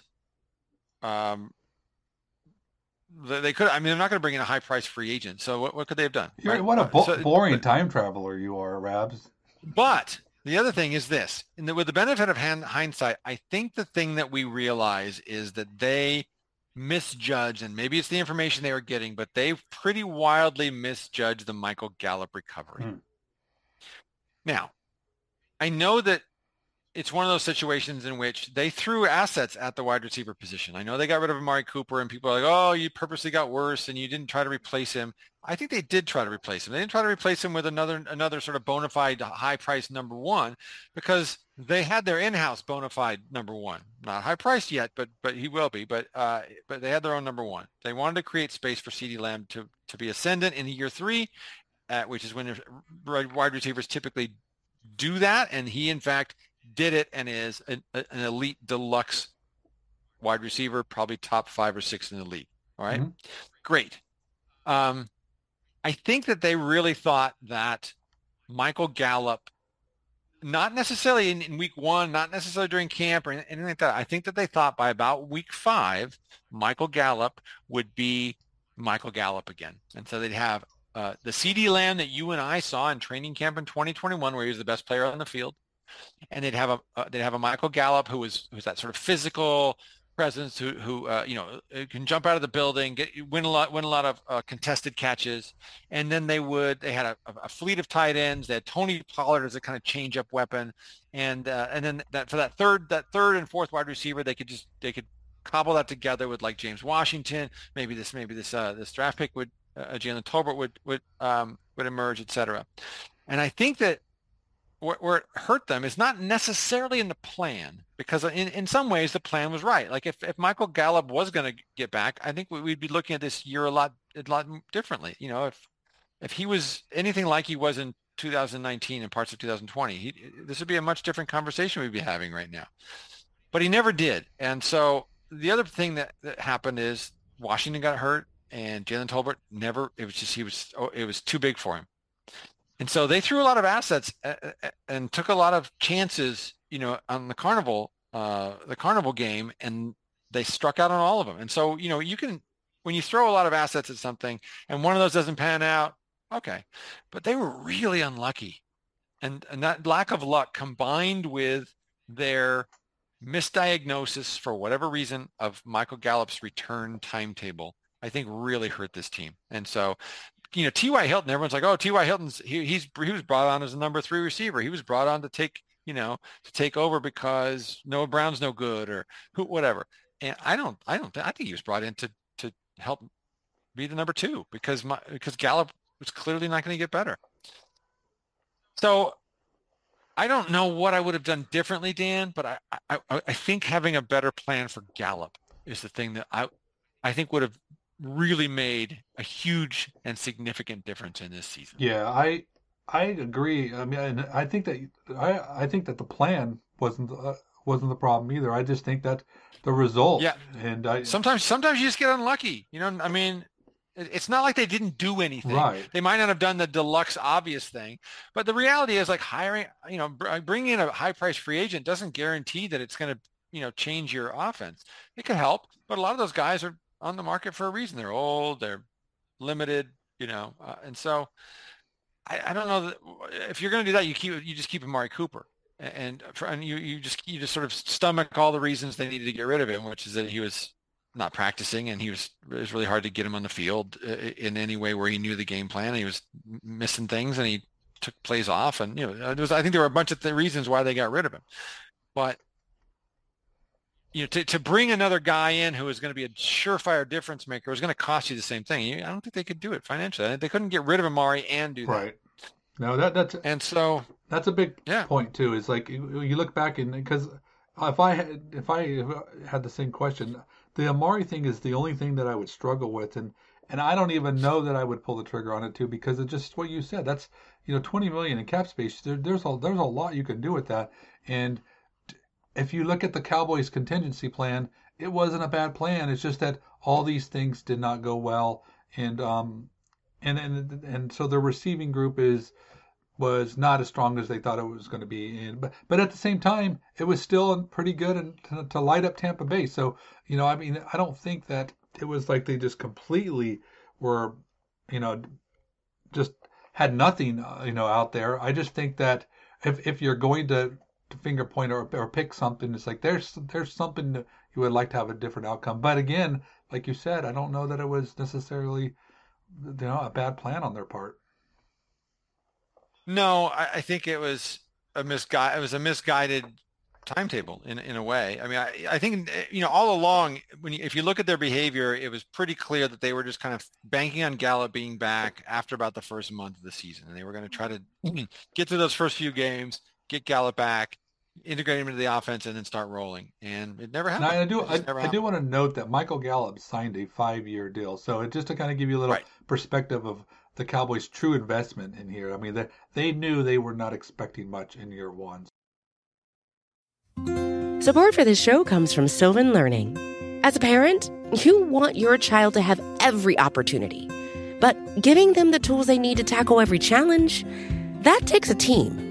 um, they could. I mean, they're not going to bring in a high price free agent. So what, what could they have done? Right? What a bo- so, boring but, time traveler you are, Rabs. But the other thing is this, the, with the benefit of hand, hindsight, I think the thing that we realize is that they misjudged, and maybe it's the information they were getting, but they pretty wildly misjudged the Michael Gallup recovery. Hmm. Now, I know that it's one of those situations in which they threw assets at the wide receiver position. I know they got rid of Amari Cooper and people are like, oh, you purposely got worse and you didn't try to replace him. I think they did try to replace him. They didn't try to replace him with another another sort of bona fide high price number one because they had their in-house bona fide number one. Not high priced yet, but but he will be. But uh, but they had their own number one. They wanted to create space for CeeDee Lamb to to be ascendant in year three, which is when wide receivers typically do that. And he in fact did it and is an, an elite deluxe wide receiver, probably top five or six in the league. All right? mm-hmm. great. Um, I think that they really thought that Michael Gallup, not necessarily in, in, week one, not necessarily during camp or anything like that. I think that they thought by about week five, Michael Gallup would be Michael Gallup again. And so they'd have uh, the CeeDee Lamb that you and I saw in training camp in 2021, where he was the best player on the field and they'd have a uh, they'd have a Michael Gallup who was who's that sort of physical presence who who uh, you know uh, can jump out of the building, get win a lot win a lot of uh, contested catches, and then they would they had a, a, fleet of tight ends. They had Tony Pollard as a kind of change up weapon, and uh, and then that for that third that third and fourth wide receiver they could just they could cobble that together with like James Washington. Maybe this maybe this uh, this draft pick would uh, Jalen Tolbert would would um, would emerge, etc. And I think that where, it hurt them is not necessarily in the plan because in, in some ways the plan was right. Like if, if Michael Gallup was going to get back, I think we'd be looking at this year a lot a lot differently. You know, if if he was anything like he was in 2019 and parts of 2020, he, this would be a much different conversation we'd be having right now. But he never did, and so the other thing that, that happened is Washington got hurt, and Jalen Tolbert never. It was just he was. Oh, it was too big for him. And so they threw a lot of assets and took a lot of chances, you know, on the carnival, uh, the carnival game, and they struck out on all of them. And so, you know, you can, when you throw a lot of assets at something and one of those doesn't pan out, okay. But they were really unlucky. And, and that lack of luck combined with their misdiagnosis for whatever reason of Michael Gallup's return timetable, I think really hurt this team. And so you know, T.Y. Hilton, everyone's like, oh, T.Y. Hilton's, he, he's, he was brought on as a number three receiver. He was brought on to take, you know, to take over because Noah Brown's no good or who, whatever. And I don't, I don't, I think he was brought in to, to help be the number two because my, because Gallup was clearly not going to get better. So I don't know what I would have done differently, Dan, but I, I, I think having a better plan for Gallup is the thing that I, I think would have really made a huge and significant difference in this season. Yeah, I I agree. I mean, I think that I I think that the plan wasn't uh, wasn't the problem either. I just think that the result. Yeah. And I sometimes sometimes you just get unlucky. You know, I mean, it's not like they didn't do anything. Right. They might not have done the deluxe obvious thing, but the reality is like hiring, you know, bringing in a high price free agent doesn't guarantee that it's going to, you know, change your offense. It could help, but a lot of those guys are on the market for a reason. They're old, they're limited, you know, uh, and so I, I, don't know that if you're going to do that, you keep you just keep Amari Cooper, and and you you just you just sort of stomach all the reasons they needed to get rid of him, which is that he was not practicing and he was it was really hard to get him on the field uh, in any way where he knew the game plan. He was missing things and he took plays off, and you know, was, I think there were a bunch of th- reasons why they got rid of him, but you know, to, to bring another guy in who is going to be a surefire difference maker is going to cost you the same thing. I don't think they could do it financially. They couldn't get rid of Amari and do that. Right. No, that that's and so that's a big yeah. point too. Is like you, you look back and because if I had if I had the same question, the Amari thing is the only thing that I would struggle with, and and I don't even know that I would pull the trigger on it too because it's just what you said. That's you know 20 million in cap space. There, there's a there's a lot you can do with that, and if you look at the Cowboys contingency plan, it wasn't a bad plan. It's just that all these things did not go well, and um, and and and so the receiving group is was not as strong as they thought it was going to be. And but but at the same time, it was still pretty good and to, to light up Tampa Bay. So you know, I mean, I don't think that it was like they just completely were, you know, just had nothing, uh, you know, out there. I just think that if if you're going to to finger point or, or pick something. It's like there's there's something you would like to have a different outcome. But again, like you said, I don't know that it was necessarily you know a bad plan on their part. No, I, I think it was a misguide. It was a misguided timetable in in a way. I mean, I, I think you know all along when you, if you look at their behavior, it was pretty clear that they were just kind of banking on Gallup being back after about the first month of the season, and they were going to try to get through those first few games, get Gallup back, integrate him into the offense, and then start rolling. And it never happened. Now, I do I, I, do want to note that Michael Gallup signed a five-year deal, so just to kind of give you a little right. perspective of the Cowboys' true investment in here. I mean, they they knew they were not expecting much in year one. Support for this show comes from Sylvan Learning. As a parent, you want your child to have every opportunity, but giving them the tools they need to tackle every challenge, that takes a team.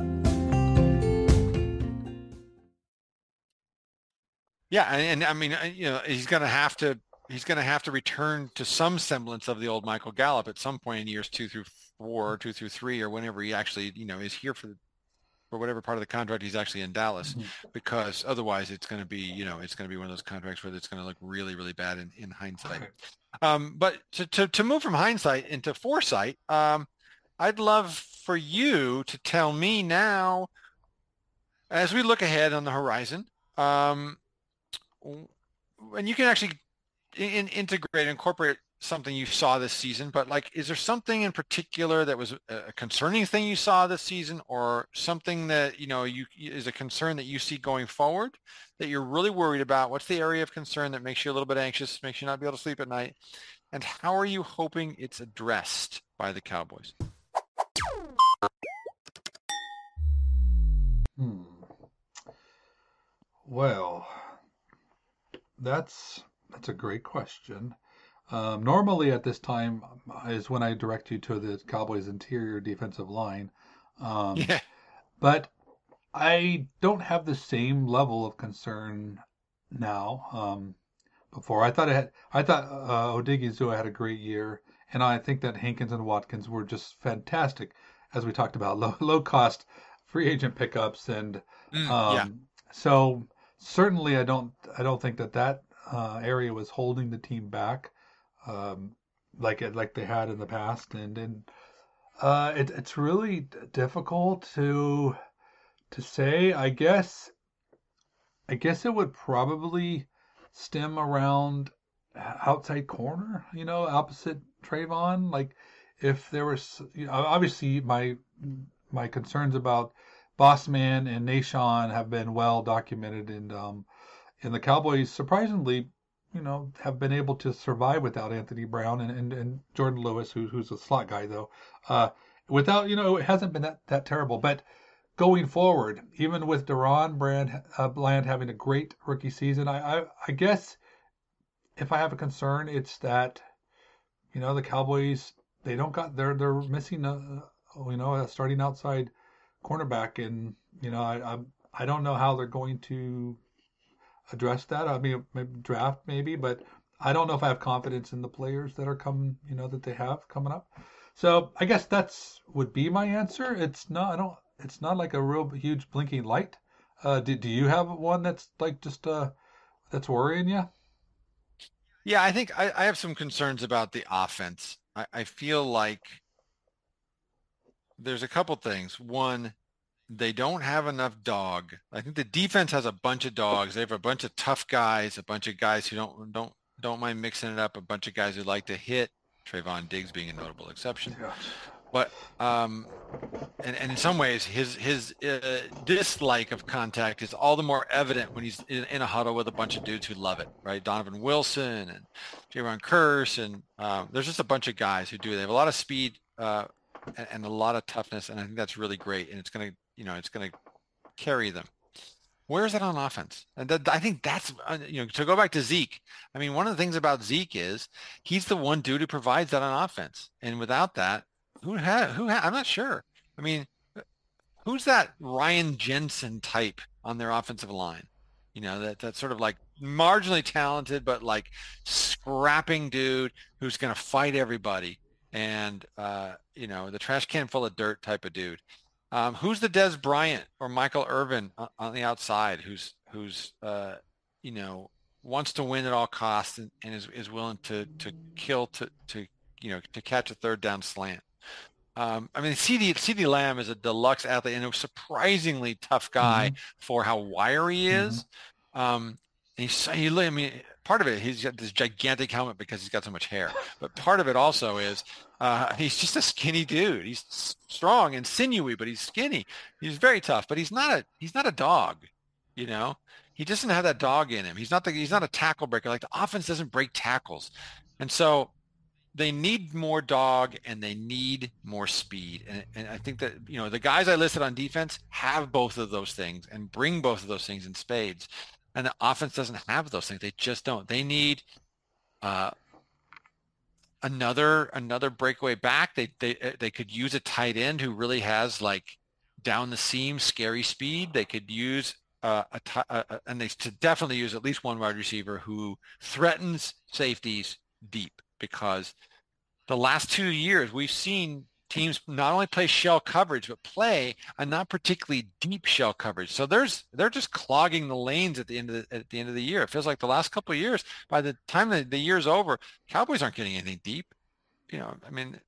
Yeah, and, and I mean, uh, you know, he's going to have to he's going to have to return to some semblance of the old Michael Gallup at some point in years two through four, or two through three, or whenever he actually, you know, is here for for whatever part of the contract he's actually in Dallas, mm-hmm. because otherwise it's going to be, you know, it's going to be one of those contracts where it's going to look really, really bad in, in hindsight. Um, but to, to, to move from hindsight into foresight, um, I'd love for you to tell me now, as we look ahead on the horizon, um, and you can actually in, integrate incorporate something you saw this season but like is there something in particular that was a concerning thing you saw this season or something that you know you is a concern that you see going forward that you're really worried about? What's the area of concern that makes you a little bit anxious makes you not be able to sleep at night? And how are you hoping it's addressed by the cowboys? Hmm. well that's that's a great question. Um, normally at this time is when I direct you to the Cowboys' interior defensive line. Um, yeah. But I don't have the same level of concern now. Um, before I thought it had, I thought uh, Odighizuwa had a great year, and I think that Hankins and Watkins were just fantastic, as we talked about low low cost free agent pickups, and Mm, um, yeah. so certainly I don't I don't think that that uh, area was holding the team back, um, like it like they had in the past, and and uh, it, it's really difficult to to say. I guess I guess it would probably stem around outside corner, you know, opposite Trevon. Like if there was, you know, obviously my my concerns about Bossman and Nahshon have been well documented, and um, and the Cowboys surprisingly, you know, have been able to survive without Anthony Brown and and, and Jourdan Lewis, who, who's a slot guy though. Uh, without, you know, it hasn't been that that terrible, but going forward, even with DaRon Brand uh, Bland having a great rookie season, I, I I guess if I have a concern, it's that you know the Cowboys they don't got they're they're missing a you know a starting outside cornerback, and you know I I, I don't know how they're going to address that. I mean maybe draft maybe, but I don't know if I have confidence in the players that are coming you know that they have coming up. So I guess that's would be my answer. It's not I don't it's not like a real huge blinking light. Uh, do, do you have one that's like just uh that's worrying you? Yeah, I think I, I have some concerns about the offense. I, I feel like there's a couple things. One, they don't have enough dog. I think the defense has a bunch of dogs. They have a bunch of tough guys, a bunch of guys who don't don't don't mind mixing it up, a bunch of guys who like to hit. Trevon Diggs being a notable exception. But um, and, and in some ways, his his uh, dislike of contact is all the more evident when he's in, in, a huddle with a bunch of dudes who love it, right? Donovan Wilson and Jayron Kearse, and um, there's just a bunch of guys who do. They have a lot of speed uh, and, and, a lot of toughness, and I think that's really great. And it's gonna, you know, it's gonna carry them. Where is that on offense? And I think that's, uh, you know, to go back to Zeke. I mean, one of the things about Zeke is he's the one dude who provides that on offense, and without that, who had who I'm not sure. I mean, who's that Ryan Jensen type on their offensive line? You know, that that sort of like marginally talented but like scrapping dude who's going to fight everybody and uh, you know, the trash can full of dirt type of dude. Um, who's the Dez Bryant or Michael Irvin on the outside who's who's uh, you know wants to win at all costs and, and is, is willing to to kill to to you know to catch a third down slant. Um, I mean, CeeDee CeeDee Lamb is a deluxe athlete and a surprisingly tough guy mm-hmm. for how wiry he is. Mm-hmm. Um, he's, he, I mean, part of it, he's got this gigantic helmet because he's got so much hair. But part of it also is uh, he's just a skinny dude. He's strong and sinewy, but he's skinny. He's very tough, but he's not a he's not a dog. You know, he doesn't have that dog in him. He's not the he's not a tackle breaker. Like the offense doesn't break tackles, and so they need more dog and they need more speed. And, and, I think that, you know, the guys I listed on defense have both of those things and bring both of those things in spades. And the offense doesn't have those things. They just don't. They need uh, another another breakaway back. They they uh, they could use a tight end who really has like down the seam scary speed. They could use uh, uh, uh, and they to definitely use at least one wide receiver who threatens safeties deep because the last two years we've seen teams not only play shell coverage but play a not particularly deep shell coverage. So there's they're just clogging the lanes at the end of the, at the end of the year. It feels like the last couple of years. By the time the, the year's over, Cowboys aren't getting anything deep. You know, I mean,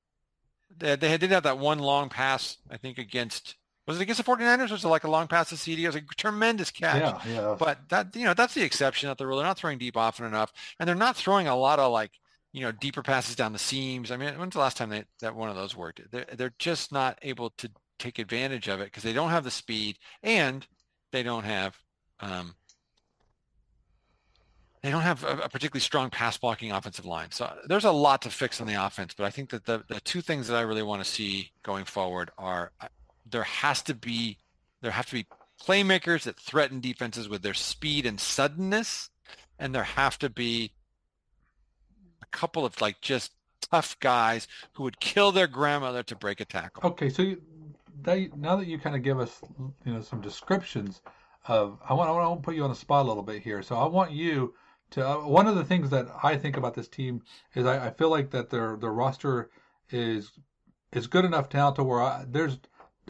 they, they did have that one long pass I think against was it against the 49ers? Was it like a long pass to CeeDee? It was a tremendous catch. Yeah, yeah. But that you know that's the exception that they're really not throwing deep often enough, and they're not throwing a lot of like you know, deeper passes down the seams. I mean, when's the last time they, that one of those worked? They're, they're just not able to take advantage of it because they don't have the speed and they don't have um, they don't have a, a, particularly strong pass blocking offensive line. So there's a lot to fix on the offense, but I think that the, the two things that I really want to see going forward are uh, there has to be there have to be playmakers that threaten defenses with their speed and suddenness, and there have to be couple of like just tough guys who would kill their grandmother to break a tackle. Okay, so you, that, now that you kind of give us, you know, some descriptions of, I want, I want to put you on the spot a little bit here. So I want you to. Uh, one of the things that I think about this team is I, I feel like that their their roster is is good enough now to where I, there's.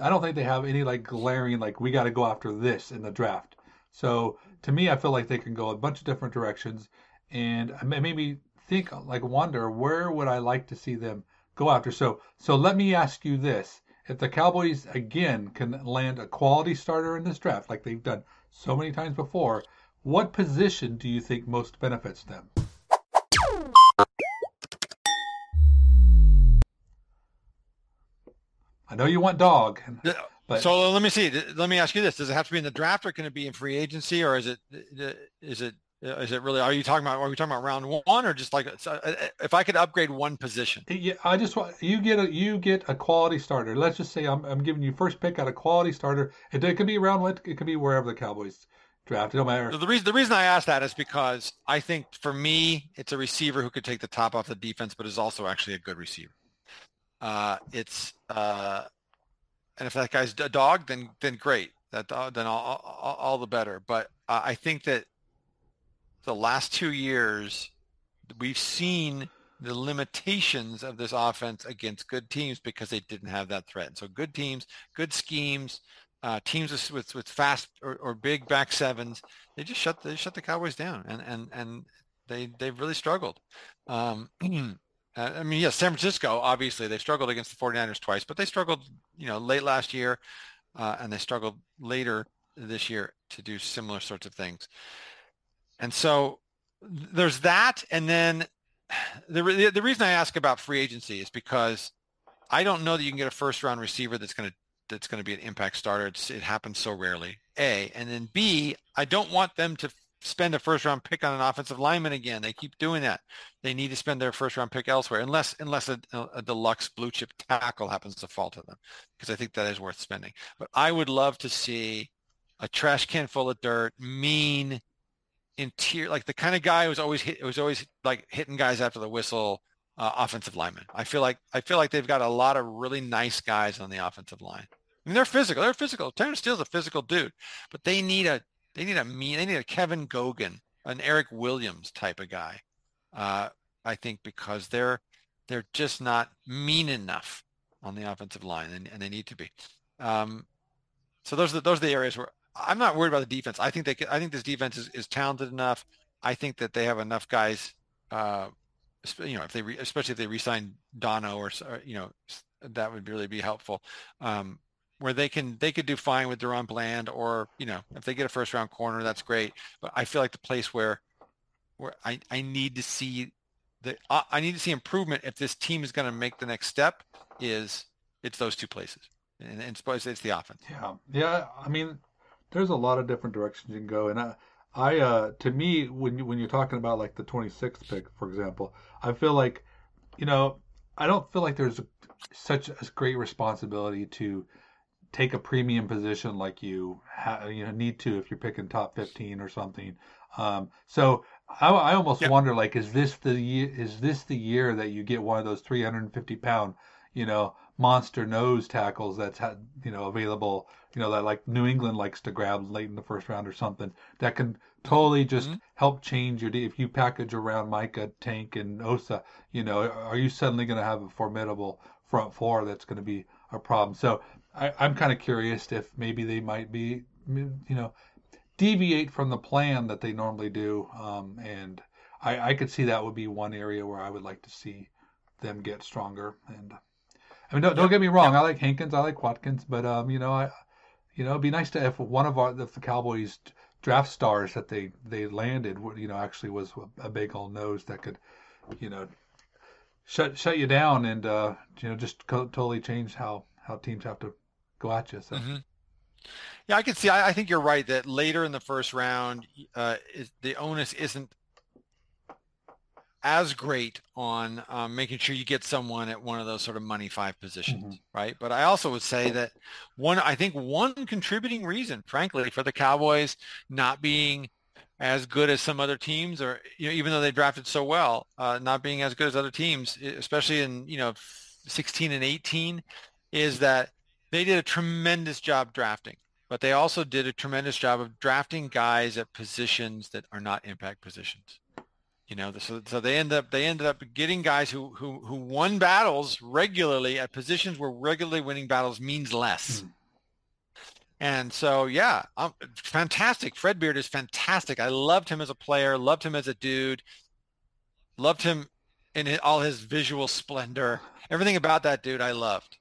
I don't think they have any like glaring like we got to go after this in the draft. So to me, I feel like they can go a bunch of different directions, and maybe think like wonder where would I like to see them go after. So so let me ask you this: If the Cowboys again can land a quality starter in this draft, like they've done so many times before, what position do you think most benefits them? I know you want dog. But, so let me see. Let me ask you this: Does it have to be in the draft, or can it be in free agency, or is it is it is it really? Are you talking about? Are we talking about round one, or just like if I could upgrade one position? Yeah, I just want you get a you get a quality starter. Let's just say I'm I'm giving you first pick at a quality starter. It, it could be round one. it could be wherever the Cowboys draft. It don't matter. The reason the reason I ask that is because I think for me it's a receiver who could take the top off the defense, but is also actually a good receiver. Uh, it's uh, and if that guy's a dog, then then great. That dog, then all, all, all the better. But uh, I think that the last two years, we've seen the limitations of this offense against good teams because they didn't have that threat. So good teams, good schemes, uh, teams with, with, with fast or, or, big back sevens, they just shut they shut the Cowboys down, and and and they they've really struggled. Um, I mean, yes, San Francisco obviously they struggled against the 49ers twice, but they struggled, you know, late last year, uh, and they struggled later this year to do similar sorts of things. And so there's that. And then the, the, reason I ask about free agency is because I don't know that you can get a first round receiver that's going to that's going to be an impact starter. It's, it happens so rarely. A and then B, I don't want them to spend a first round pick on an offensive lineman again. They keep doing that. They need to spend their first round pick elsewhere, unless unless a, a deluxe blue chip tackle happens to fall to them, because I think that is worth spending. But I would love to see a trash can full of dirt, mean, interior, like the kind of guy who's always hit, was always like hitting guys after the whistle, uh, offensive lineman. I feel like I feel like they've got a lot of really nice guys on the offensive line. I mean, they're physical. They're physical. Terence Steele's a physical dude, but they need a they need a mean. They need a Kevin Gogan, an Erik Williams type of guy. Uh, I think because they're they're just not mean enough on the offensive line, and, and they need to be. Um, so those are the, those are the areas where I'm not worried about the defense. I think they can, I think this defense is, is talented enough. I think that they have enough guys. Uh, you know, if they re, especially if they resign Dono or, or, you know that would really be helpful. Um, where they can they could do fine with DaRon Bland or you know if they get a first round corner that's great. But I feel like the place where where I, I need to see the I need to see improvement if this team is going to make the next step is it's those two places and, and suppose it's the offense. Yeah, yeah. I mean, there's a lot of different directions you can go, and I, I uh, to me, when you when you're talking about like the 26th pick, for example, I feel like, you know, I don't feel like there's such a great responsibility to take a premium position like you ha- you know need to if you're picking top 15 or something. Um, so I, I almost yep. wonder like, is this the year? Is this the year that you get one of those 350 pound, you know, monster nose tackles that's had you know available you know that like New England likes to grab late in the first round or something that can totally just mm-hmm. help change your if you package around Micah Tank and Osa you know are you suddenly going to have a formidable front four that's going to be a problem so I, I'm kind of curious if maybe they might be you know deviate from the plan that they normally do um, and I, I could see that would be one area where I would like to see them get stronger and I mean, don't, don't get me wrong. I like Hankins. I like Watkins, but um, you know, I, you know, it'd be nice to if one of our if the Cowboys draft stars that they they landed, you know, actually was a big old nose that could, you know, shut shut you down and uh, you know just co- totally change how how teams have to go at you. So. Mm-hmm. Yeah, I can see. I, I, think you're right that later in the first round, uh, is, the onus isn't as great on um, making sure you get someone at one of those sort of money five positions, mm-hmm. right? But I also would say that one, I think one contributing reason, frankly, for the Cowboys not being as good as some other teams, or you know, even though they drafted so well, uh, not being as good as other teams, especially in you know 16 and 18, is that they did a tremendous job drafting, but they also did a tremendous job of drafting guys at positions that are not impact positions. You know, so, so they end up they ended up getting guys who who who won battles regularly at positions where regularly winning battles means less. Mm. And so, yeah, um, fantastic. Fred Beard is fantastic. I loved him as a player, loved him as a dude, loved him in his, all his visual splendor. Everything about that dude I loved.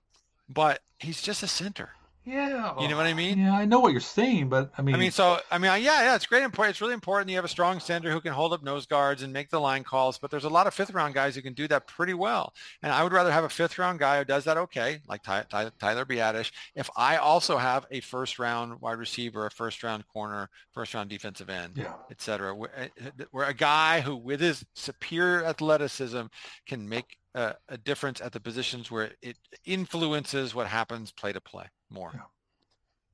But he's just a center. Yeah. You know what I mean? Yeah, I know what you're saying, but I mean, I mean, so I mean, yeah, yeah, it's great. Important. It's really important. You have a strong center who can hold up nose guards and make the line calls. But there's a lot of fifth round guys who can do that pretty well. And I would rather have a fifth round guy who does that okay, like Ty, Ty, Tyler Biadasz. If I also have a first round wide receiver, a first round corner, first round defensive end, yeah. et cetera, where, eh, eh, where a guy who with his superior athleticism can make a, a difference at the positions where it influences what happens play to play more. Yeah.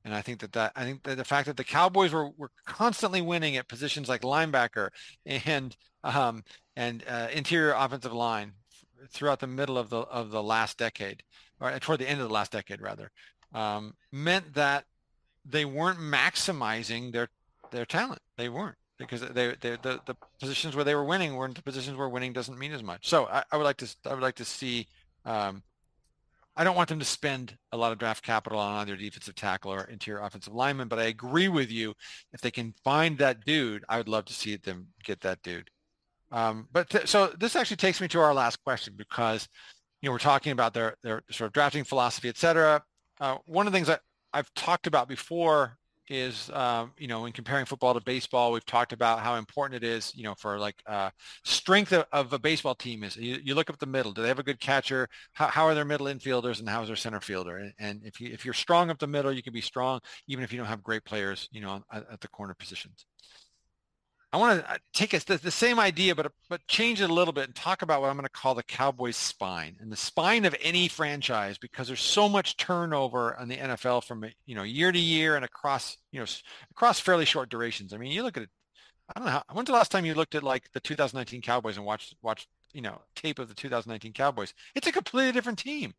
And I think that, that I think that the fact that the Cowboys were, were constantly winning at positions like linebacker and um, and uh, interior offensive line throughout the middle of the of the last decade, or toward the end of the last decade rather, um, meant that they weren't maximizing their their talent. They weren't because they, they the, the positions where they were winning weren't the positions where winning doesn't mean as much. So I, I would like to I would like to see um, I don't want them to spend a lot of draft capital on either defensive tackle or interior offensive lineman, but I agree with you. If they can find that dude, I would love to see them get that dude. Um, but th- so this actually takes me to our last question because you know we're talking about their their sort of drafting philosophy, et cetera. Uh, one of the things that I've talked about before is, um, you know, in comparing football to baseball, we've talked about how important it is, you know, for like uh, strength of, of, a baseball team is you, you, look up the middle. Do they have a good catcher? How, how are their middle infielders and how is their center fielder? And, and, if you if you're strong up the middle, you can be strong even if you don't have great players, you know, at, at the corner positions. I want to uh, take the, the, same idea, but but change it a little bit and talk about what I'm going to call the Cowboys spine and the spine of any franchise because there's so much turnover on the NFL from you know year to year and across you know across fairly short durations. I mean, you look at it. I don't know. How, when's the last time you looked at like the 2019 Cowboys and watched watched you know tape of the 2019 Cowboys? It's a completely different team.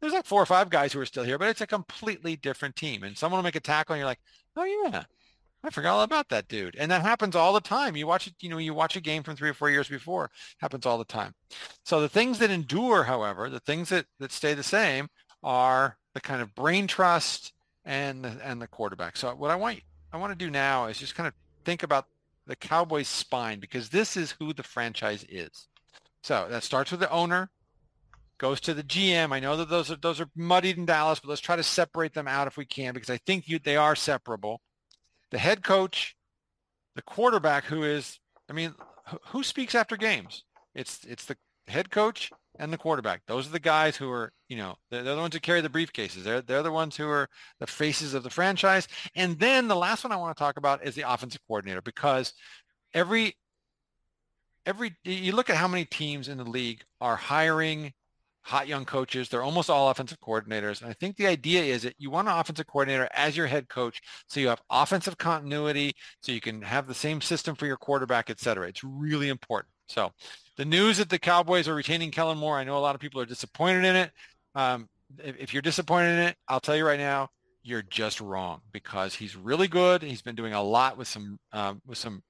There's like four or five guys who are still here, but it's a completely different team. And someone will make a tackle, and you're like, oh yeah, I forgot all about that dude. And that happens all the time. You watch it, you know, you watch a game from three or four years before, happens all the time. So the things that endure, however, the things that, that stay the same are the kind of brain trust and the, and the quarterback. So what I want I want to do now is just kind of think about the Cowboys spine because this is who the franchise is. So that starts with the owner, goes to the GM. I know that those are those are muddied in Dallas, but let's try to separate them out if we can because I think you, they are separable the head coach, the quarterback, who is, I mean, who speaks after games? It's it's the head coach and the quarterback. Those are the guys who are, you know, they're, they're, the ones who carry the briefcases. They're they're the ones who are the faces of the franchise. And then the last one I want to talk about is the offensive coordinator because every every you look at how many teams in the league are hiring hot young coaches. They're almost all offensive coordinators. And I think the idea is that you want an offensive coordinator as your head coach so you have offensive continuity, so you can have the same system for your quarterback, et cetera. It's really important. So the news that the Cowboys are retaining Kellen Moore, I know a lot of people are disappointed in it. Um, if, if you're disappointed in it, I'll tell you right now, you're just wrong because he's really good. He's been doing a lot with some um, with some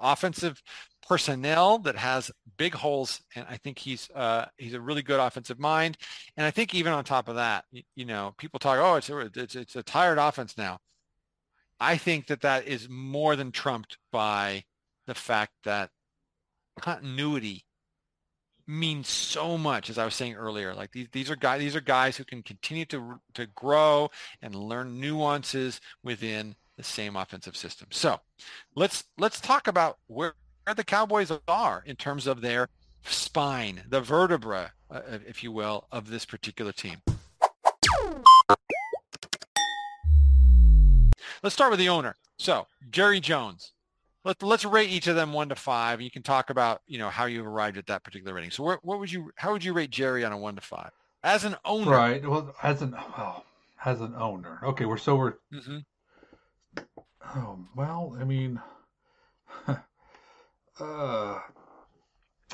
offensive personnel that has big holes, and I think he's uh, he's a really good offensive mind. And I think even on top of that, you, you know, people talk, oh, it's a, it's it's a tired offense now. I think that that is more than trumped by the fact that continuity means so much as I was saying earlier like these these are guys these are guys who can continue to to grow and learn nuances within the same offensive system. So, let's let's talk about where where the Cowboys are in terms of their spine, the vertebra, uh, if you will, of this particular team. Let's start with the owner. So Jerry Jones. Let, let's rate each of them one to five. You can talk about you know how you arrived at that particular rating. So where, what would you how would you rate Jerry on a one to five as an owner? Right. Well, as an oh, as an owner. Okay, we're so we're. Mm-hmm. Oh well, I mean, Uh,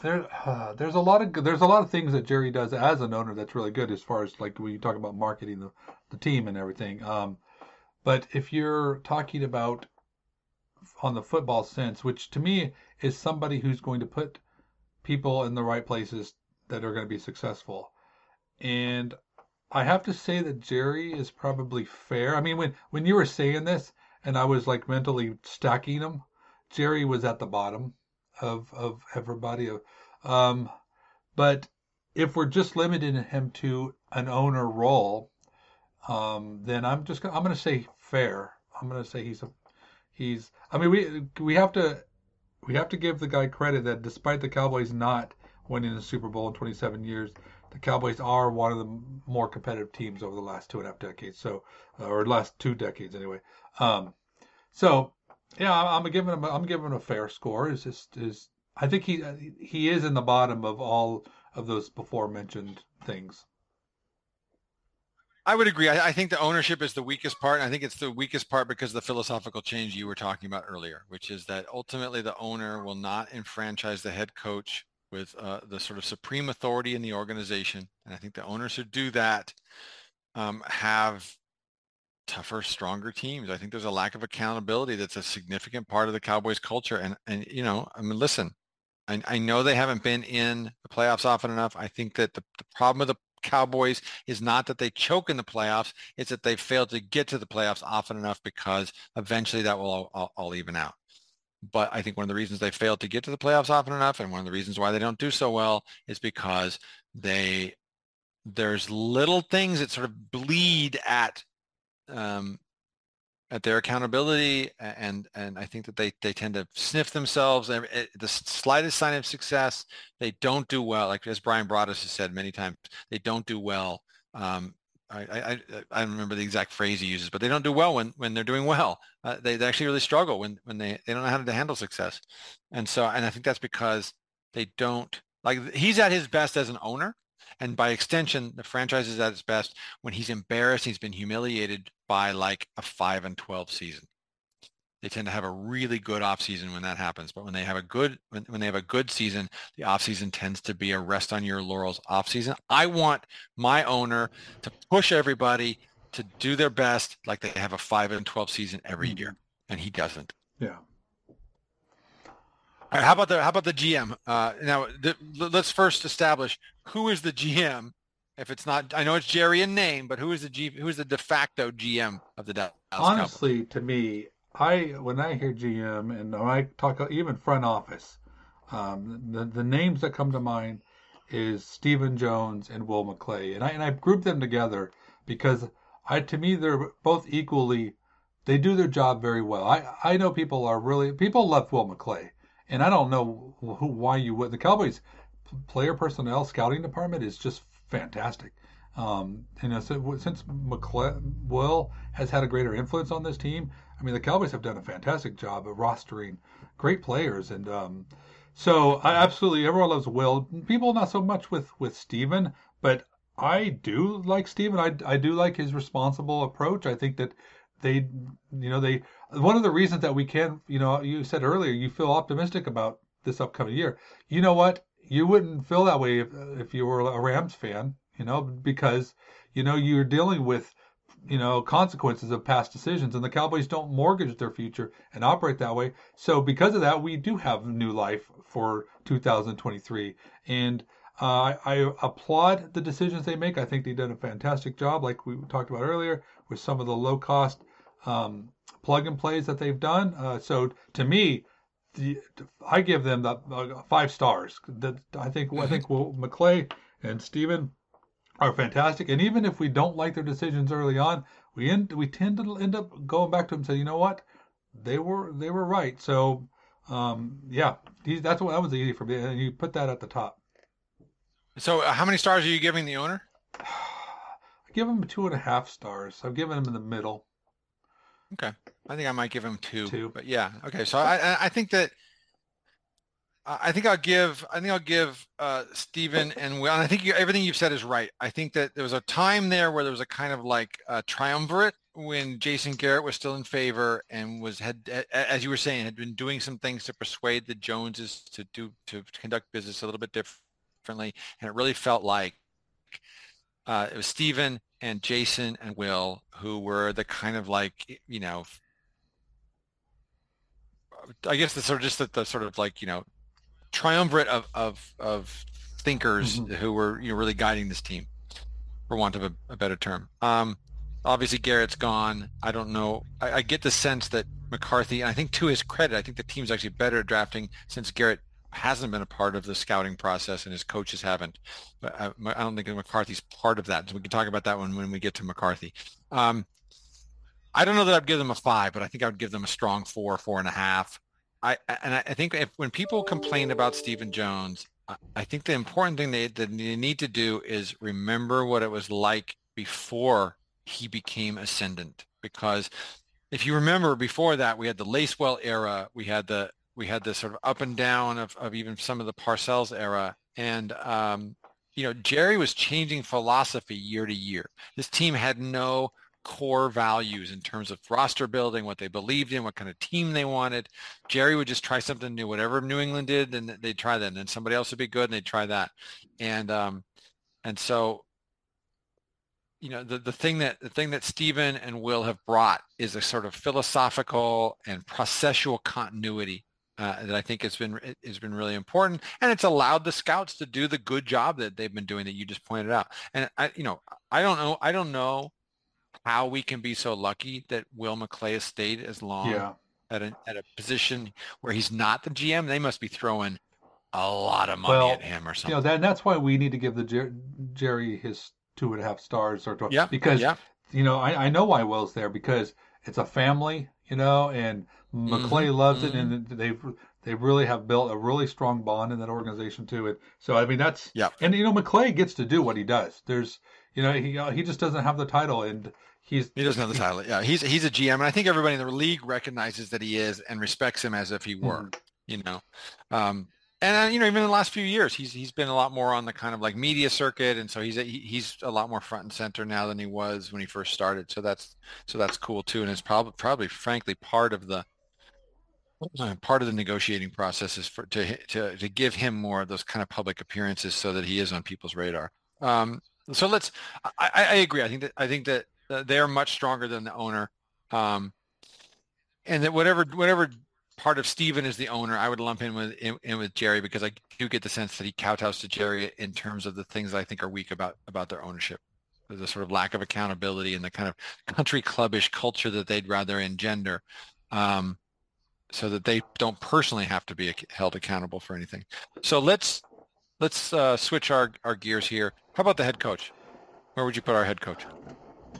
there, uh, there's a lot of there's a lot of things that Jerry does as an owner that's really good as far as like when you talk about marketing the, the team and everything. Um, but if you're talking about on the football sense, which to me is somebody who's going to put people in the right places that are going to be successful. And I have to say that Jerry is probably fair. I mean, when when you were saying this, and I was like mentally stacking them, Jerry was at the bottom of of everybody. Um, but if we're just limiting him to an owner role, um, then I'm just gonna, I'm going to say fair. I'm going to say he's a he's. I mean, we we have to we have to give the guy credit that despite the Cowboys not winning the Super Bowl in 27 years, the Cowboys are one of the more competitive teams over the last two and a half decades. So, uh, or last two decades anyway. Um, so, yeah, I'm, giving him I'm giving him a fair score. Is just is I think he he is in the bottom of all of those before mentioned things. I would agree. I, I, think the ownership is the weakest part. I think it's the weakest part because of the philosophical change you were talking about earlier, which is that ultimately the owner will not enfranchise the head coach with uh, the sort of supreme authority in the organization. And I think the owners who do that um, have tougher, stronger teams. I think there's a lack of accountability that's a significant part of the Cowboys culture. And, and you know, I mean, listen, I, I know they haven't been in the playoffs often enough. I think that the, the problem with the Cowboys is not that they choke in the playoffs. It's that they fail to get to the playoffs often enough because eventually that will all, all, all, even out. But I think one of the reasons they failed to get to the playoffs often enough and one of the reasons why they don't do so well is because they there's little things that sort of bleed at um, at their accountability and and I think that they they tend to sniff themselves the slightest sign of success they don't do well like as Bryan Broaddus has said many times they don't do well um, I, I, I remember the exact phrase he uses but they don't do well when when they're doing well. Uh, they, they actually really struggle when when they they don't know how to handle success. And so and I think that's because they don't like he's at his best as an owner and by extension, the franchise is at its best when he's embarrassed, he's been humiliated by like a 5 and 12 season. They tend to have a really good offseason when that happens. But when they have a good when, when they have a good season, the offseason tends to be a rest on your laurels offseason. I want my owner to push everybody to do their best like they have a 5 and 12 season every mm-hmm. year. And he doesn't. Yeah. How about the how about the GM? Uh, now, the, let's first establish who is the GM. If it's not, I know it's Jerry in name, but who is the G, who is the de facto GM of the Dallas Honestly, Cowboys? to me, I when I hear GM and I talk even front office, um, the the names that come to mind is Stephen Jones and Will McClay, and I and I group them together because I to me they're both equally they do their job very well. I I know people are really people love Will McClay. And I don't know who, why you would. The Cowboys player personnel scouting department is just fantastic. Um, you know, so, since Will has had a greater influence on this team, I mean, the Cowboys have done a fantastic job of rostering great players, and um, so I absolutely everyone loves Will. People not so much with with Stephen, but I do like Stephen. I I do like his responsible approach. I think that they, you know, they one of the reasons that we can, you know, you said earlier you feel optimistic about this upcoming year. You know what? You wouldn't feel that way if, if you were a Rams fan, you know, because you know you're dealing with you know consequences of past decisions and the cowboys don't mortgage their future and operate that way so because of that we do have new life for 2023 and uh, I applaud the decisions they make. I think they did a fantastic job, like we talked about earlier, with some of the low cost um, plug and plays that they've done. Uh, so to me, the, I give them the uh, five stars. The, I think I think Will, McClay and Stephen are fantastic. And even if we don't like their decisions early on, we end, we tend to end up going back to them and say, you know what, they were they were right. So um, yeah, that's what that was easy for me. And you put that at the top. So uh, how many stars are you giving the owner? Give him two and a half stars. I've given him in the middle. Okay. I think I might give him two. Two. But yeah. Okay. So I I think that I think I'll give I think I'll give uh, Stephen and Will. And I think you, everything you've said is right. I think that there was a time there where there was a kind of like a triumvirate when Jason Garrett was still in favor and was had as you were saying had been doing some things to persuade the Joneses to do to conduct business a little bit differently, and it really felt like uh, it was Stephen and Jason and Will who were the kind of like you know I guess the sort of just the, the, sort of like you know triumvirate of of, of thinkers mm-hmm. who were you know really guiding this team, for want of a, a better term. Um, obviously Garrett's gone. I don't know. I, I, get the sense that McCarthy, and I think to his credit, I think the team's actually better at drafting since Garrett hasn't been a part of the scouting process and his coaches haven't. But I, I don't think McCarthy's part of that. So we can talk about that one when we get to McCarthy. Um, I don't know that I'd give them a five, but I think I would give them a strong four, four and a half. I and I think if when people complain about Stephen Jones, I think the important thing they, that they need to do is remember what it was like before he became ascendant. Because if you remember before that, we had the Lacewell era, we had the we had this sort of up and down of, of even some of the Parcells era, and um, you know Jerry was changing philosophy year to year. This team had no core values in terms of roster building, what they believed in, what kind of team they wanted. Jerry would just try something new. Whatever New England did, then they'd try that. And then somebody else would be good and they'd try that. And um, and so you know the, the thing that the thing that Stephen and Will have brought is a sort of philosophical and processual continuity uh, that I think has been has been really important, and it's allowed the scouts to do the good job that they've been doing that you just pointed out. And I, you know, I don't know, I don't know how we can be so lucky that Will McClay has stayed as long yeah. at a at a position where he's not the GM. They must be throwing a lot of money well, at him or something. You know, that, that's why we need to give the Jer- Jerry his two and a half stars or yeah, because yeah. you know I, I know why Will's there because it's a family, you know, and McClay mm-hmm, loves mm-hmm. it, and they've they really have built a really strong bond in that organization too. And so I mean that's yeah, and you know McClay gets to do what he does. There's you know he he just doesn't have the title and he's he doesn't have the title. Yeah, he's he's a GM, and I think everybody in the league recognizes that he is and respects him as if he were. Mm-hmm. You know, um, and uh, you know even in the last few years, he's he's been a lot more on the kind of like media circuit, and so he's a, he's a lot more front and center now than he was when he first started. So that's so that's cool too, and it's probably probably frankly part of the part of the negotiating process is for to to to give him more of those kind of public appearances so that he is on people's radar. Um, so let's. I, I agree. I think that I think that they are much stronger than the owner. Um, and that whatever whatever part of Stephen is the owner, I would lump in with in, in, with Jerry because I do get the sense that he kowtows to Jerry in terms of the things I think are weak about about their ownership. The sort of lack of accountability and the kind of country clubbish culture that they'd rather engender, um, so that they don't personally have to be held accountable for anything. So let's let's uh, switch our, our gears here. How about the head coach? Where would you put our head coach?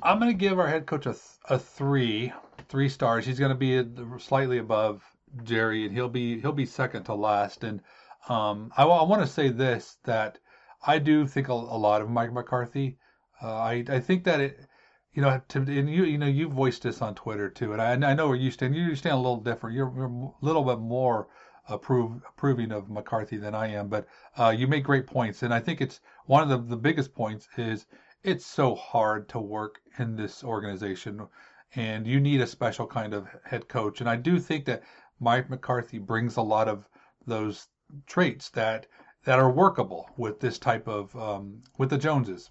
I'm going to give our head coach a, a three, three stars. He's going to be slightly above Jerry, and he'll be he'll be second to last. And um, I, I want to say this that I do think a, a lot of Mike McCarthy. Uh, I I think that it, you know, to, and you you know you voiced this on Twitter too, and I, I know where you stand. You stand a little different. You're, you're a little bit more approve, approving of McCarthy than I am, but uh, you make great points, and I think it's one of the the biggest points is it's so hard to work in this organization and you need a special kind of head coach. And I do think that Mike McCarthy brings a lot of those traits that that are workable with this type of um, with the Joneses,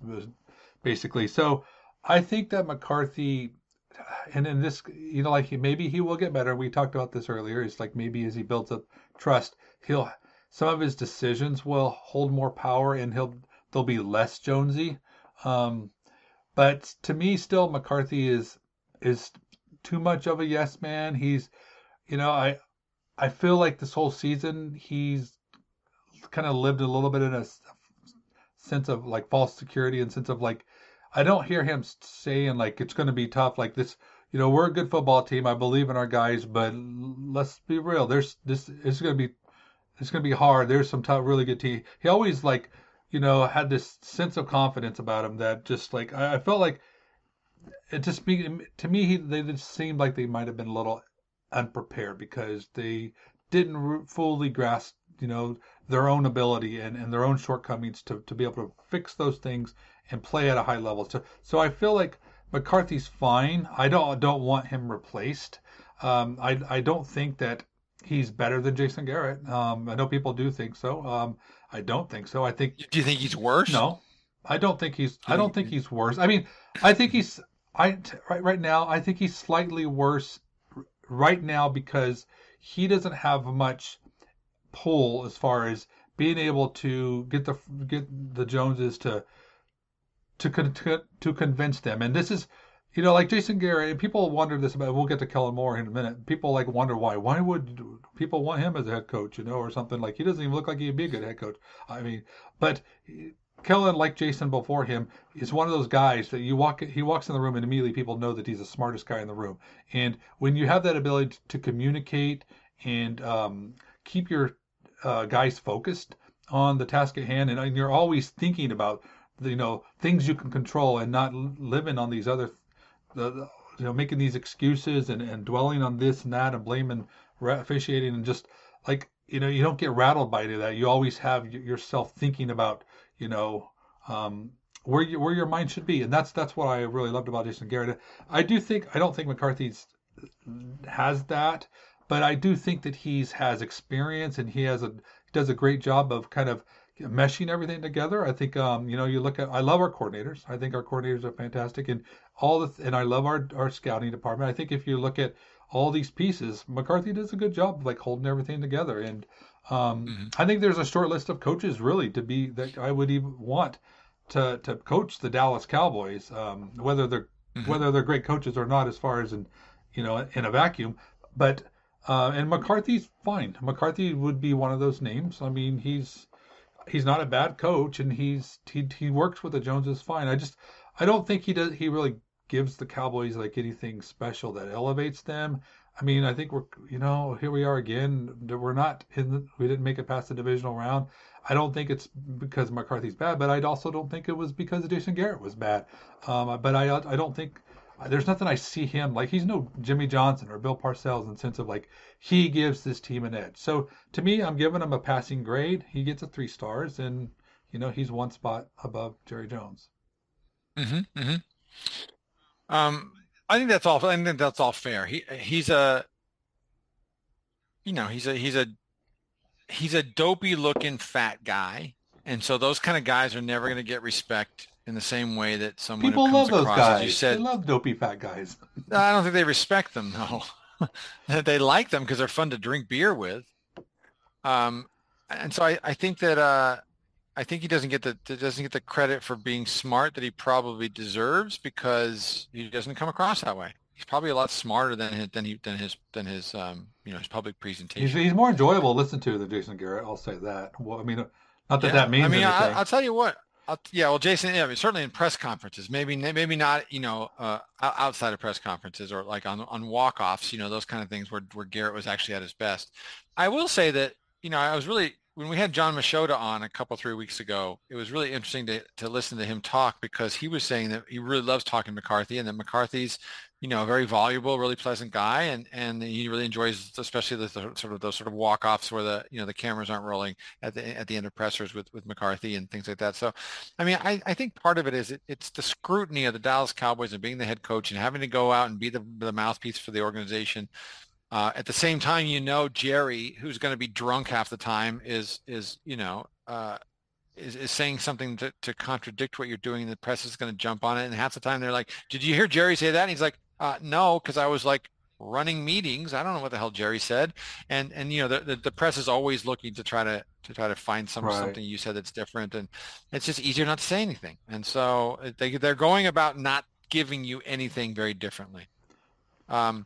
basically. So I think that McCarthy, and in this, you know, like he, maybe he will get better. We talked about this earlier. It's like maybe as he builds up trust, he'll some of his decisions will hold more power, and he'll they'll be less Jonesy. Um, but to me, still McCarthy is is too much of a yes man. He's, you know, I I feel like this whole season he's kind of lived a little bit in a sense of like false security and sense of like I don't hear him saying like it's going to be tough like this. You know, we're a good football team. I believe in our guys, but let's be real. There's this. It's going to be. It's going to be hard. There's some tough, really good team. He always like you know, had this sense of confidence about him that just like I, I felt like it just be to me he, they just seemed like they might have been a little unprepared because they didn't fully grasp you know their own ability and, and their own shortcomings to, to be able to fix those things and play at a high level so so I feel like McCarthy's fine. I don't don't want him replaced. Um, I I don't think that he's better than Jason Garrett. Um, I know people do think so. Um, I don't think so. I think. Do you think he's worse? No, I don't think he's. I don't think he's worse. I mean, I think he's. I right right now. I think he's slightly worse right now because he doesn't have much pull as far as being able to get the get the Joneses to to to, to convince them. And this is you know, like Jason Garrett, and people wonder this about. We'll get to Kellen Moore in a minute. People like wonder why. Why would people want him as a head coach? You know, or something like he doesn't even look like he'd be a good head coach. I mean, but Kellen, like Jason before him, is one of those guys that you walk. He walks in the room and immediately people know that he's the smartest guy in the room. And when you have that ability to communicate and um, keep your uh, guys focused on the task at hand, and, and you're always thinking about you know things you can control and not living on these other the, the, you know making these excuses and, and dwelling on this and that and blaming officiating and just like you know you don't get rattled by any of that you always have yourself thinking about you know um, where you, where your mind should be and that's that's what I really loved about Jason Garrett I do think I don't think McCarthy's has that but I do think that he's has experience and he has a does a great job of kind of meshing everything together. I think um, you know you look at I love our coordinators. I think our coordinators are fantastic and all the and I love our our scouting department. I think if you look at all these pieces, McCarthy does a good job of like holding everything together. And um, mm-hmm. I think there's a short list of coaches really to be that I would even want to to coach the Dallas Cowboys, um, whether they're mm-hmm. whether they're great coaches or not, as far as in you know in a vacuum. But uh, and McCarthy's fine. McCarthy would be one of those names. I mean, he's he's not a bad coach, and he's he he works with the Joneses fine. I just I don't think he does he really gives the Cowboys like anything special that elevates them. I mean, I think we're you know here we are again. We're not in the, we didn't make it past the divisional round. I don't think it's because McCarthy's bad, but I also don't think it was because Jason Garrett was bad. Um, but I I don't think there's nothing I see him like he's no Jimmy Johnson or Bill Parcells in the sense of like he gives this team an edge. So to me, I'm giving him a passing grade. He gets a three stars, and you know he's one spot above Jerry Jones. Mm-hmm. mm-hmm. Um, I think that's all. I think that's all fair. He he's a, you know, he's a he's a he's a dopey looking fat guy, and so those kind of guys are never going to get respect in the same way that someone people love those guys. you said, they love dopey fat guys. I don't think they respect them though. they like them because they're fun to drink beer with. Um, and so I, I think that uh, I think he doesn't get the doesn't get the credit for being smart that he probably deserves because he doesn't come across that way. He's probably a lot smarter than his, than he than his than his um, you know his public presentation. He's, he's more enjoyable to listen to than Jason Garrett. I'll say that. Well, I mean, not that yeah. that means. I mean, anything. I, will tell you what. I'll, yeah, well, Jason, yeah, I mean, certainly in press conferences, maybe maybe not, you know, uh, outside of press conferences or like on on walk offs, you know, those kind of things where where Garrett was actually at his best. I will say that, you know, I was really when we had Jon Machota on a couple three weeks ago, it was really interesting to to listen to him talk because he was saying that he really loves talking McCarthy and that McCarthy's you know, a very voluble, really pleasant guy, and and he really enjoys, especially the, the sort of those sort of walk offs where the you know the cameras aren't rolling at the at the end of pressers with with McCarthy and things like that. So, I mean, I, I think part of it is it, it's the scrutiny of the Dallas Cowboys and being the head coach and having to go out and be the the mouthpiece for the organization. Uh, at the same time, you know, Jerry, who's going to be drunk half the time, is is you know. Uh, is, is saying something to, to contradict what you're doing and the press is going to jump on it and half the time they're like did you hear jerry say that and he's like uh, no, because I was like running meetings. I don't know what the hell Jerry said, and and you know the, the, the press is always looking to try to to try to find some right. something you said that's different, and it's just easier not to say anything. And so uh, they they're going about not giving you anything very differently. Um.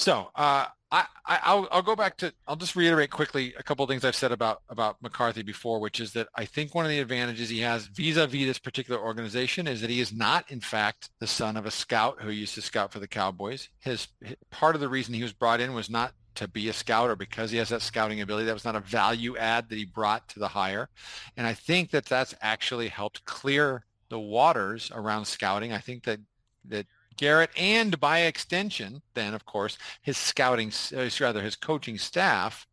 So uh, I, I will I'll go back to I'll just reiterate quickly a couple of things I've said about about McCarthy before, which is that I think one of the advantages he has vis-a-vis this particular organization is that he is not in fact the son of a scout who used to scout for the Cowboys. His, part of the reason he was brought in was not to be a scout or because he has that scouting ability. That was not a value add that he brought to the hire, and I think that that's actually helped clear the waters around scouting. I think that that Garrett, and by extension, then of course, his scouting, uh, rather his coaching staff,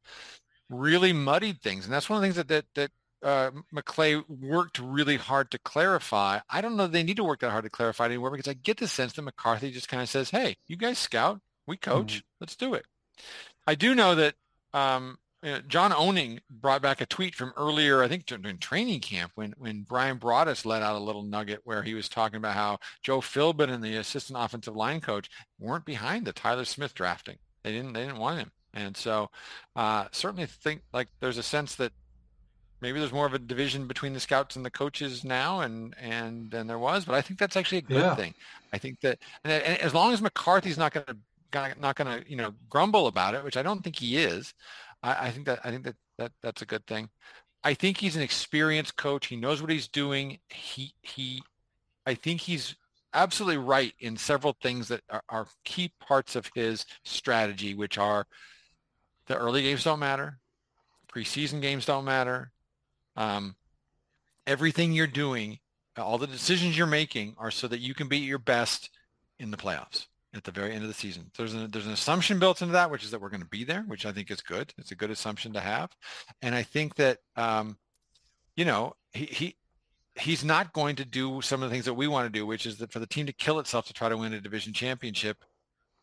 really muddied things, and that's one of the things that that, that uh, McClay worked really hard to clarify. I don't know they need to work that hard to clarify anymore because I get the sense that McCarthy just kind of says, "Hey, you guys scout, we coach, mm-hmm. let's do it." I do know that um, John Owning brought back a tweet from earlier, I think during training camp when, when Bryan Broaddus let out a little nugget where he was talking about how Joe Philbin and the assistant offensive line coach weren't behind the Tyler Smith drafting. They didn't they didn't want him. And so uh, certainly think like there's a sense that maybe there's more of a division between the scouts and the coaches now and and than there was, but I think that's actually a good yeah. thing. I think that and, and as long as McCarthy's not going to not going to you know grumble about it, which I don't think he is. I, I think that I think that, that that's a good thing. I think he's an experienced coach. He knows what he's doing. He he I think he's absolutely right in several things that are, are key parts of his strategy, which are the early games don't matter, preseason games don't matter. Um, everything you're doing, all the decisions you're making are so that you can be at your best in the playoffs at the very end of the season. There's an, there's an assumption built into that, which is that we're going to be there, which I think is good. It's a good assumption to have. And I think that, um, you know, he, he, he's not going to do some of the things that we want to do, which is that for the team to kill itself to try to win a division championship,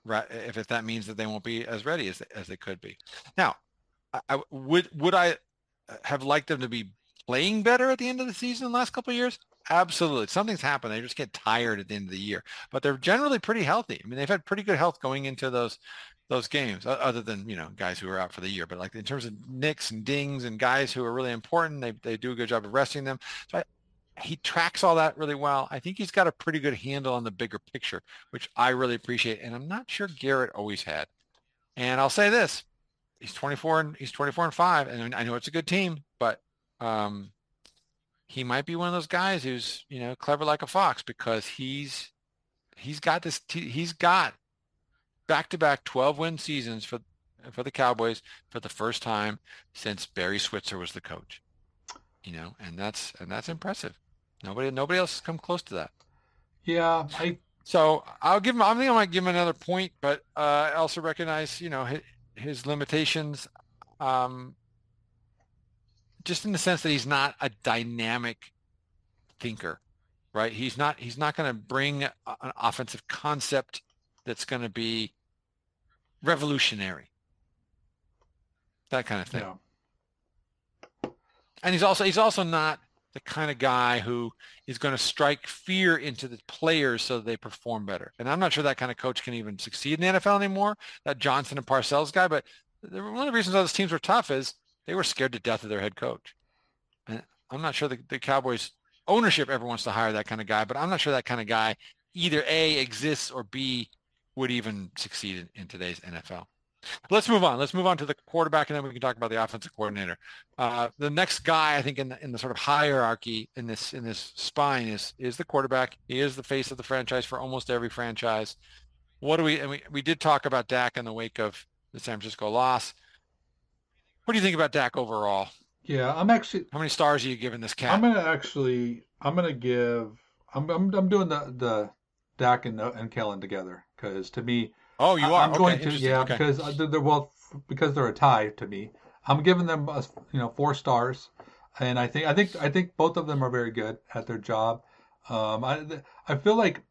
right? If, if that means that they won't be as ready as, as they could be. Now, I, I would, would I have liked them to be playing better at the end of the season in the last couple of years? Absolutely. Something's happened. They just get tired at the end of the year, but they're generally pretty healthy. I mean, they've had pretty good health going into those those games, other than you know guys who are out for the year. But like in terms of nicks and dings and guys who are really important, they they do a good job of resting them. So I, he tracks all that really well. I think he's got a pretty good handle on the bigger picture, which I really appreciate. And I'm not sure Garrett always had. And I'll say this: he's 24 and he's 24 and five, and I know it's a good team, but um, he might be one of those guys who's you know clever like a fox because he's he's got this he's got back to back 12 win seasons for for the Cowboys for the first time since Barry Switzer was the coach. You know, and that's and that's impressive. Nobody nobody else has come close to that. Yeah, I so I'll give him. I think I might give him another point, but uh, I also recognize, you know, his, his limitations. Um, just in the sense that he's not a dynamic thinker, right? He's not he's not going to bring an offensive concept that's going to be revolutionary. That kind of thing. Yeah. And he's also he's also not the kind of guy who is going to strike fear into the players so they perform better. And I'm not sure that kind of coach can even succeed in the NFL anymore. That Johnson and Parcells guy, but one of the reasons all those teams were tough is they were scared to death of their head coach. And I'm not sure the, the Cowboys ownership ever wants to hire that kind of guy, but I'm not sure that kind of guy either A exists or B would even succeed in, in today's NFL. Let's move on. Let's move on to the quarterback, and then we can talk about the offensive coordinator. Uh, the next guy, I think, in the, in the sort of hierarchy in this in this spine is is the quarterback. He is the face of the franchise for almost every franchise. What do we? And we we did talk about Dak in the wake of the San Francisco loss. What do you think about Dak overall? Yeah, I'm actually. How many stars are you giving this cat? I'm gonna actually. I'm gonna give. I'm I'm, I'm doing the the Dak and and Kellen together because to me. Oh, you are. I'm okay, going to yeah okay. because they're well because they're a tie to me. I'm giving them a, you know four stars, and I think I think I think both of them are very good at their job. Um, I I feel like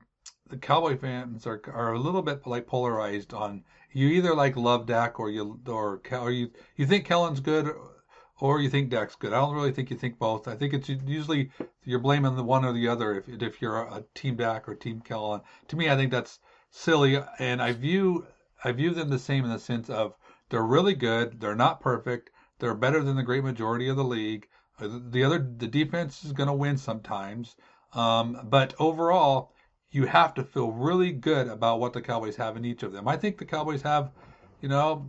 the Cowboy fans are are a little bit like polarized on you either like love Dak or you or or you you think Kellen's good or you think Dak's good. I don't really think you think both. I think it's usually you're blaming the one or the other if if you're a team Dak or team Kellen. To me, I think that's silly, and I view I view them the same in the sense of they're really good. They're not perfect. They're better than the great majority of the league. Uh, the other the defense is going to win sometimes, um, but overall you have to feel really good about what the Cowboys have in each of them. I think the Cowboys have, you know,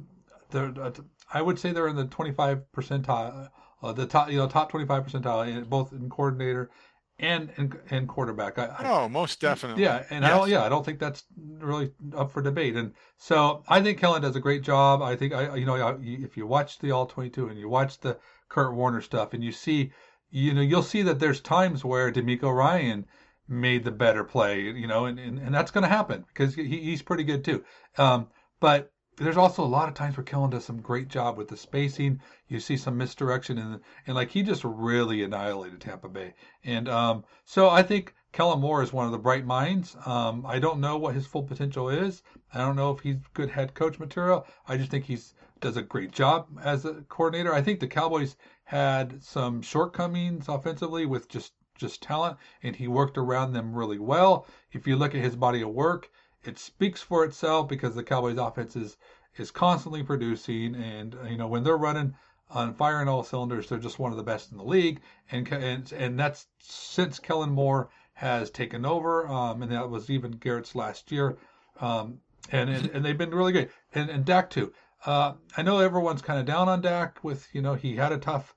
they're, uh, I would say they're in the 25 percentile, uh, the top, you know, top 25 percentile, in, both in coordinator and and, and quarterback. I, oh, most definitely. Yeah, and yes. I don't, yeah, I don't think that's really up for debate. And so I think Kellen does a great job. I think I, you know, if you watch the All 22 and you watch the Kurt Warner stuff, and you see, you know, you'll see that there's times where DeMeco Ryan made the better play, you know, and, and, and that's going to happen because he, he's pretty good too. Um, but there's also a lot of times where Kellen does some great job with the spacing. You see some misdirection and and like he just really annihilated Tampa Bay. And um, so I think Kellen Moore is one of the bright minds. Um, I don't know what his full potential is. I don't know if he's good head coach material. I just think he's does a great job as a coordinator. I think the Cowboys had some shortcomings offensively with just just talent, and he worked around them really well. If you look at his body of work, it speaks for itself because the Cowboys offense is is constantly producing, and you know when they're running on firing all cylinders, they're just one of the best in the league, and and and that's since Kellen Moore has taken over, um, and that was even Garrett's last year, um, and, and and they've been really great, and and Dak too. Uh, I know everyone's kind of down on Dak with you know he had a tough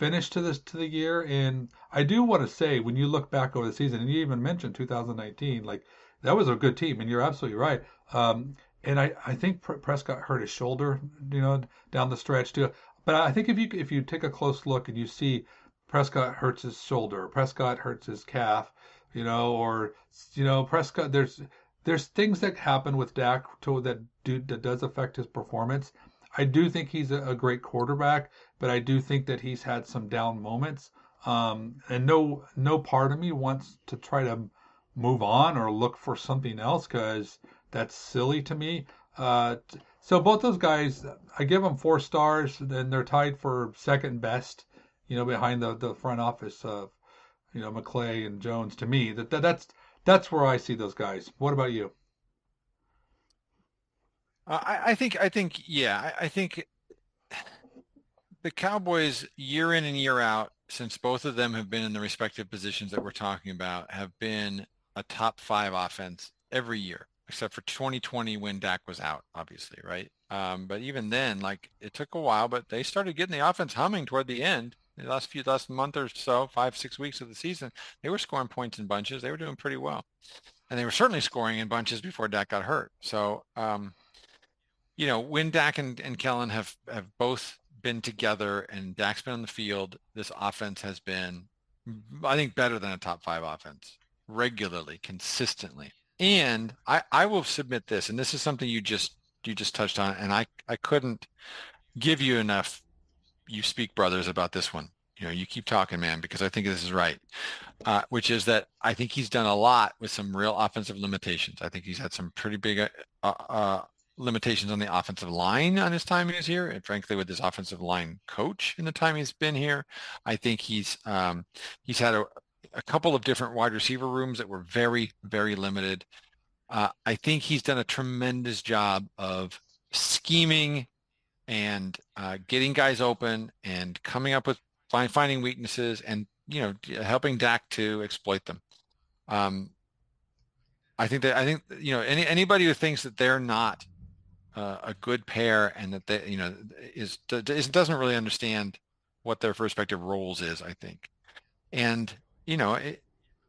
finish to this to the year, and I do want to say when you look back over the season, and you even mentioned 2019, like that was a good team, and you're absolutely right. Um, and I, I think Prescott hurt his shoulder, you know, down the stretch too. But I think if you if you take a close look and you see Prescott hurts his shoulder, Prescott hurts his calf, you know, or you know Prescott, there's there's things that happen with Dak to, that do that does affect his performance. I do think he's a, a great quarterback, but I do think that he's had some down moments. Um, and no no part of me wants to try to move on or look for something else because that's silly to me. Uh, so both those guys, I give them four stars, and they're tied for second best. You know, behind the the front office of you know McClay and Jones. To me, that, that that's that's where I see those guys. What about you? I, I think I think yeah I, I think the Cowboys year in and year out since both of them have been in the respective positions that we're talking about have been a top five offense every year except for 2020 when Dak was out, obviously, right? Um, but even then, like it took a while, but they started getting the offense humming toward the end the last few last month or so, five six weeks of the season, they were scoring points in bunches. They were doing pretty well, and they were certainly scoring in bunches before Dak got hurt. So, um, you know, when Dak and, and Kellen have have both been together and Dak's been on the field, this offense has been, I think, better than a top five offense regularly, consistently. And I, I will submit this, and this is something you just you just touched on, and I, I couldn't give you enough you speak brothers about this one. You know, you keep talking, man, because I think this is right. Uh, which is that I think he's done a lot with some real offensive limitations. I think he's had some pretty big uh, uh, limitations on the offensive line on his time he's here, and frankly, with his offensive line coach in the time he's been here, I think he's um, he's had a, a couple of different wide receiver rooms that were very, very limited. Uh, I think he's done a tremendous job of scheming and uh, getting guys open and coming up with find, finding weaknesses and you know helping Dak to exploit them. Um, I think that I think you know any anybody who thinks that they're not uh, a good pair and that they you know is, is doesn't really understand what their respective roles is. I think, and you know it,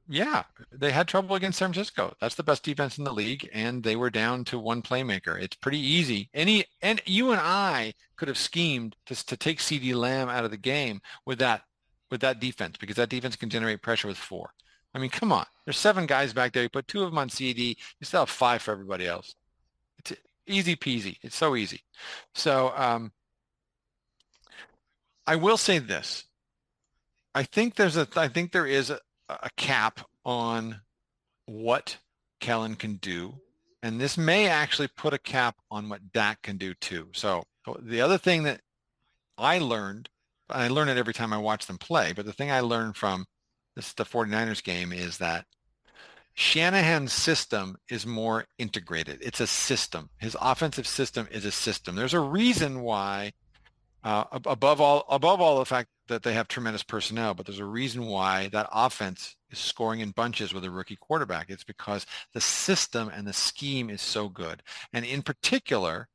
yeah, they had trouble against San Francisco. That's the best defense in the league, and they were down to one playmaker. It's pretty easy. Any and you and I could have schemed to to take CeeDee Lamb out of the game with that with that defense because that defense can generate pressure with four. I mean, come on. There's seven guys back there. You put two of them on CeeDee. You still have five for everybody else. Easy peasy. It's so easy. So um, I will say this. I think there's a. I think there is a, a cap on what Kellen can do. And this may actually put a cap on what Dak can do too. So the other thing that I learned, I learn it every time I watch them play, but the thing I learned from this the 49ers game is that Shanahan's system is more integrated. It's a system. His offensive system is a system. There's a reason why uh, above all above all the fact that they have tremendous personnel, but there's a reason why that offense is scoring in bunches with a rookie quarterback. It's because the system and the scheme is so good. And in particular,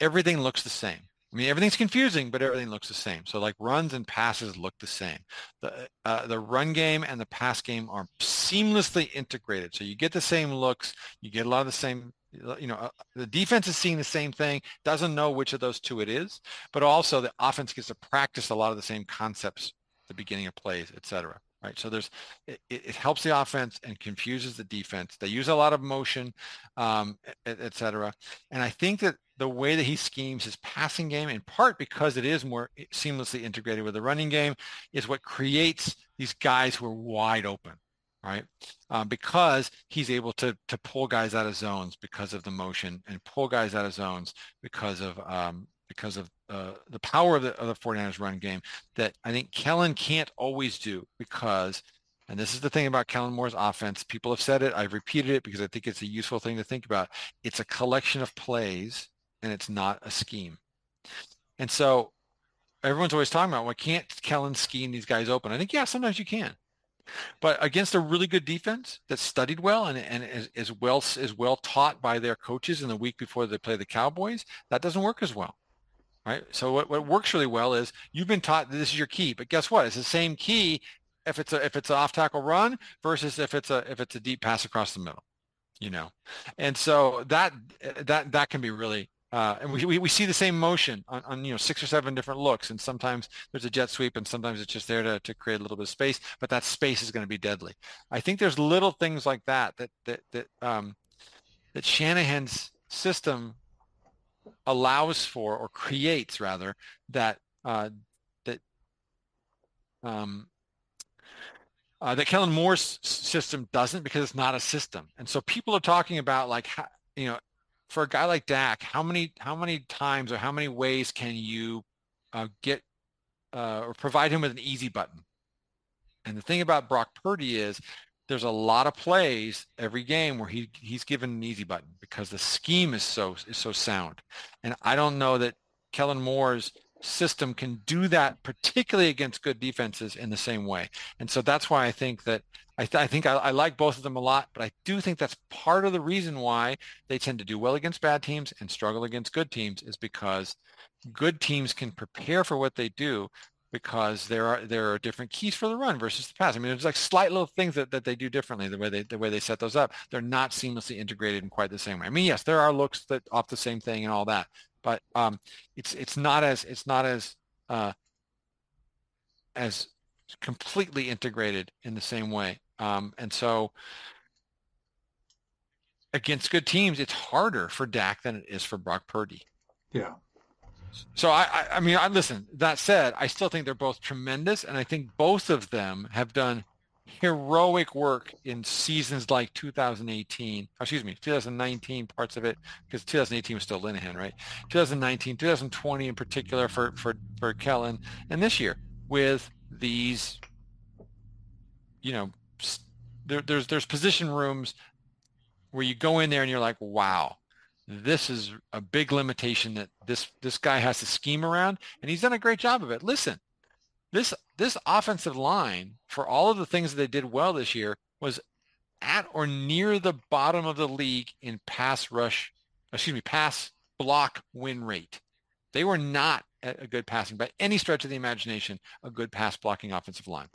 everything looks the same. I mean, everything's confusing, but everything looks the same. So like runs and passes look the same. The, uh, the run game and the pass game are seamlessly integrated. So you get the same looks. You get a lot of the same you know, uh, the defense is seeing the same thing, doesn't know which of those two it is, but also the offense gets to practice a lot of the same concepts the beginning of plays, et cetera. Right. So there's, it, it helps the offense and confuses the defense. They use a lot of motion, um, et, et cetera. And I think that the way that he schemes his passing game, in part because it is more seamlessly integrated with the running game, is what creates these guys who are wide open, right? Um, because he's able to to pull guys out of zones because of the motion and pull guys out of zones because of um, because of uh, the power of the, of the 49ers run game that I think Kellen can't always do because – and this is the thing about Kellen Moore's offense. People have said it. I've repeated it because I think it's a useful thing to think about. It's a collection of plays and it's not a scheme. And so everyone's always talking about, well, can't Kellen scheme these guys open? I think, yeah, sometimes you can. But against a really good defense that's studied well and, and is, is well is well taught by their coaches in the week before they play the Cowboys, that doesn't work as well. Right. So what, what works really well is you've been taught this is your key, but guess what? It's the same key if it's a if it's an off tackle run versus if it's a if it's a deep pass across the middle, you know, and so that that that can be really uh, and we, we, we see the same motion on, on, you know six or seven different looks and sometimes there's a jet sweep and sometimes it's just there to, to create a little bit of space but that space is going to be deadly i think there's little things like that that that that um, that shanahan's system allows for or creates rather that uh, that um, uh, that Kellen Moore's system doesn't because it's not a system. And so people are talking about like, you know, for a guy like Dak, how many how many times or how many ways can you uh, get uh, or provide him with an easy button? And the thing about Brock Purdy is there's a lot of plays every game where he he's given an easy button because the scheme is so is so sound. And I don't know that Kellen Moore's system can do that, particularly against good defenses in the same way. And so that's why I think that I, th- I think I, I, like both of them a lot, but I do think that's part of the reason why they tend to do well against bad teams and struggle against good teams is because good teams can prepare for what they do because there are there are different keys for the run versus the pass. I mean, there's like slight little things that, that they do differently the way they the way they set those up. They're not seamlessly integrated in quite the same way. I mean, yes, there are looks that off the same thing and all that, but um, it's it's not as it's not as uh, as completely integrated in the same way. Um, and so against good teams, it's harder for Dak than it is for Brock Purdy. Yeah. So I, I, I mean, I listen. That said, I still think they're both tremendous, and I think both of them have done heroic work in seasons like 2018, excuse me, 2019 parts of it, because 2018 was still Linehan, right? 2019, 2020 in particular for, for, for Kellen, and this year with these, you know, there, there's, there's position rooms where you go in there and you're like, wow, this is a big limitation that this, this guy has to scheme around, and he's done a great job of it. Listen, this this offensive line for all of the things that they did well this year was at or near the bottom of the league in pass rush, excuse me, pass block win rate. They were not a good passing by any stretch of the imagination, a good pass blocking offensive line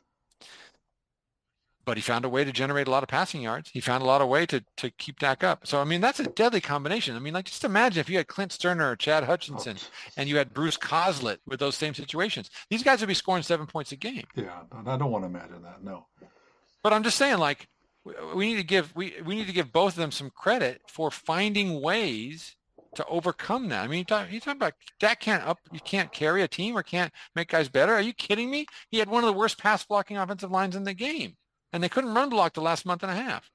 but he found a way to generate a lot of passing yards. He found a lot of way to to keep Dak up. So I mean, that's a deadly combination. I mean, like just imagine if you had Clint Stoerner or Chad Hutchinson, and you had Bruce Coslet with those same situations. These guys would be scoring seven points a game. Yeah, I don't want to imagine that. No. But I'm just saying, like, we need to give we we need to give both of them some credit for finding ways to overcome that. I mean, you talk, you talk about Dak can't up, you can't carry a team or can't make guys better. Are you kidding me? He had one of the worst pass blocking offensive lines in the game and they couldn't run block the last month and a half.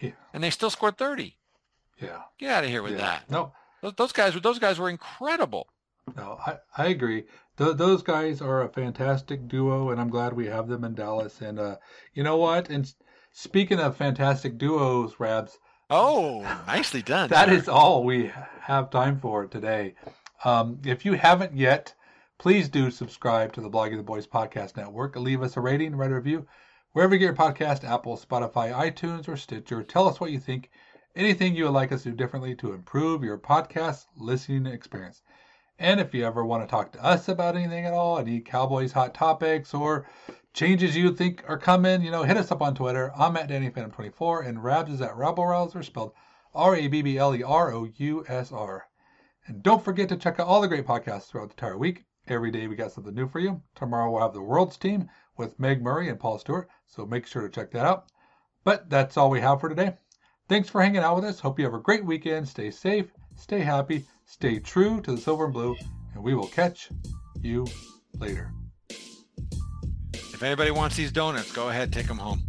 Yeah. And they still scored 30. Yeah. Get out of here with yeah. that. No. Those, those guys those guys were incredible. No, I, I agree. Th- those guys are a fantastic duo, and I'm glad we have them in Dallas. And uh, you know what? And speaking of fantastic duos, Rabs. Oh, nicely done. That sir. is all we have time for today. Um, if you haven't yet, please do subscribe to the Blogging the Boys Podcast Network. Leave us a rating, write a review. Wherever you get your podcast, Apple, Spotify, iTunes, or Stitcher, tell us what you think. Anything you would like us to do differently to improve your podcast listening experience. And if you ever want to talk to us about anything at all, any Cowboys hot topics or changes you think are coming, you know, hit us up on Twitter. I'm at Phantom 24 and Rabs is at Rabble Rouser, spelled R-A-B-B-L-E-R-O-U-S-R. And don't forget to check out all the great podcasts throughout the entire week. Every day we got something new for you. Tomorrow we'll have the World's Team with Meg Murray and Paul Stewart, so make sure to check that out. But that's all we have for today. Thanks for hanging out with us. Hope you have a great weekend. Stay safe, stay happy, Stay true to the silver and blue, and we will catch you later. If anybody wants these donuts, go ahead, take them home.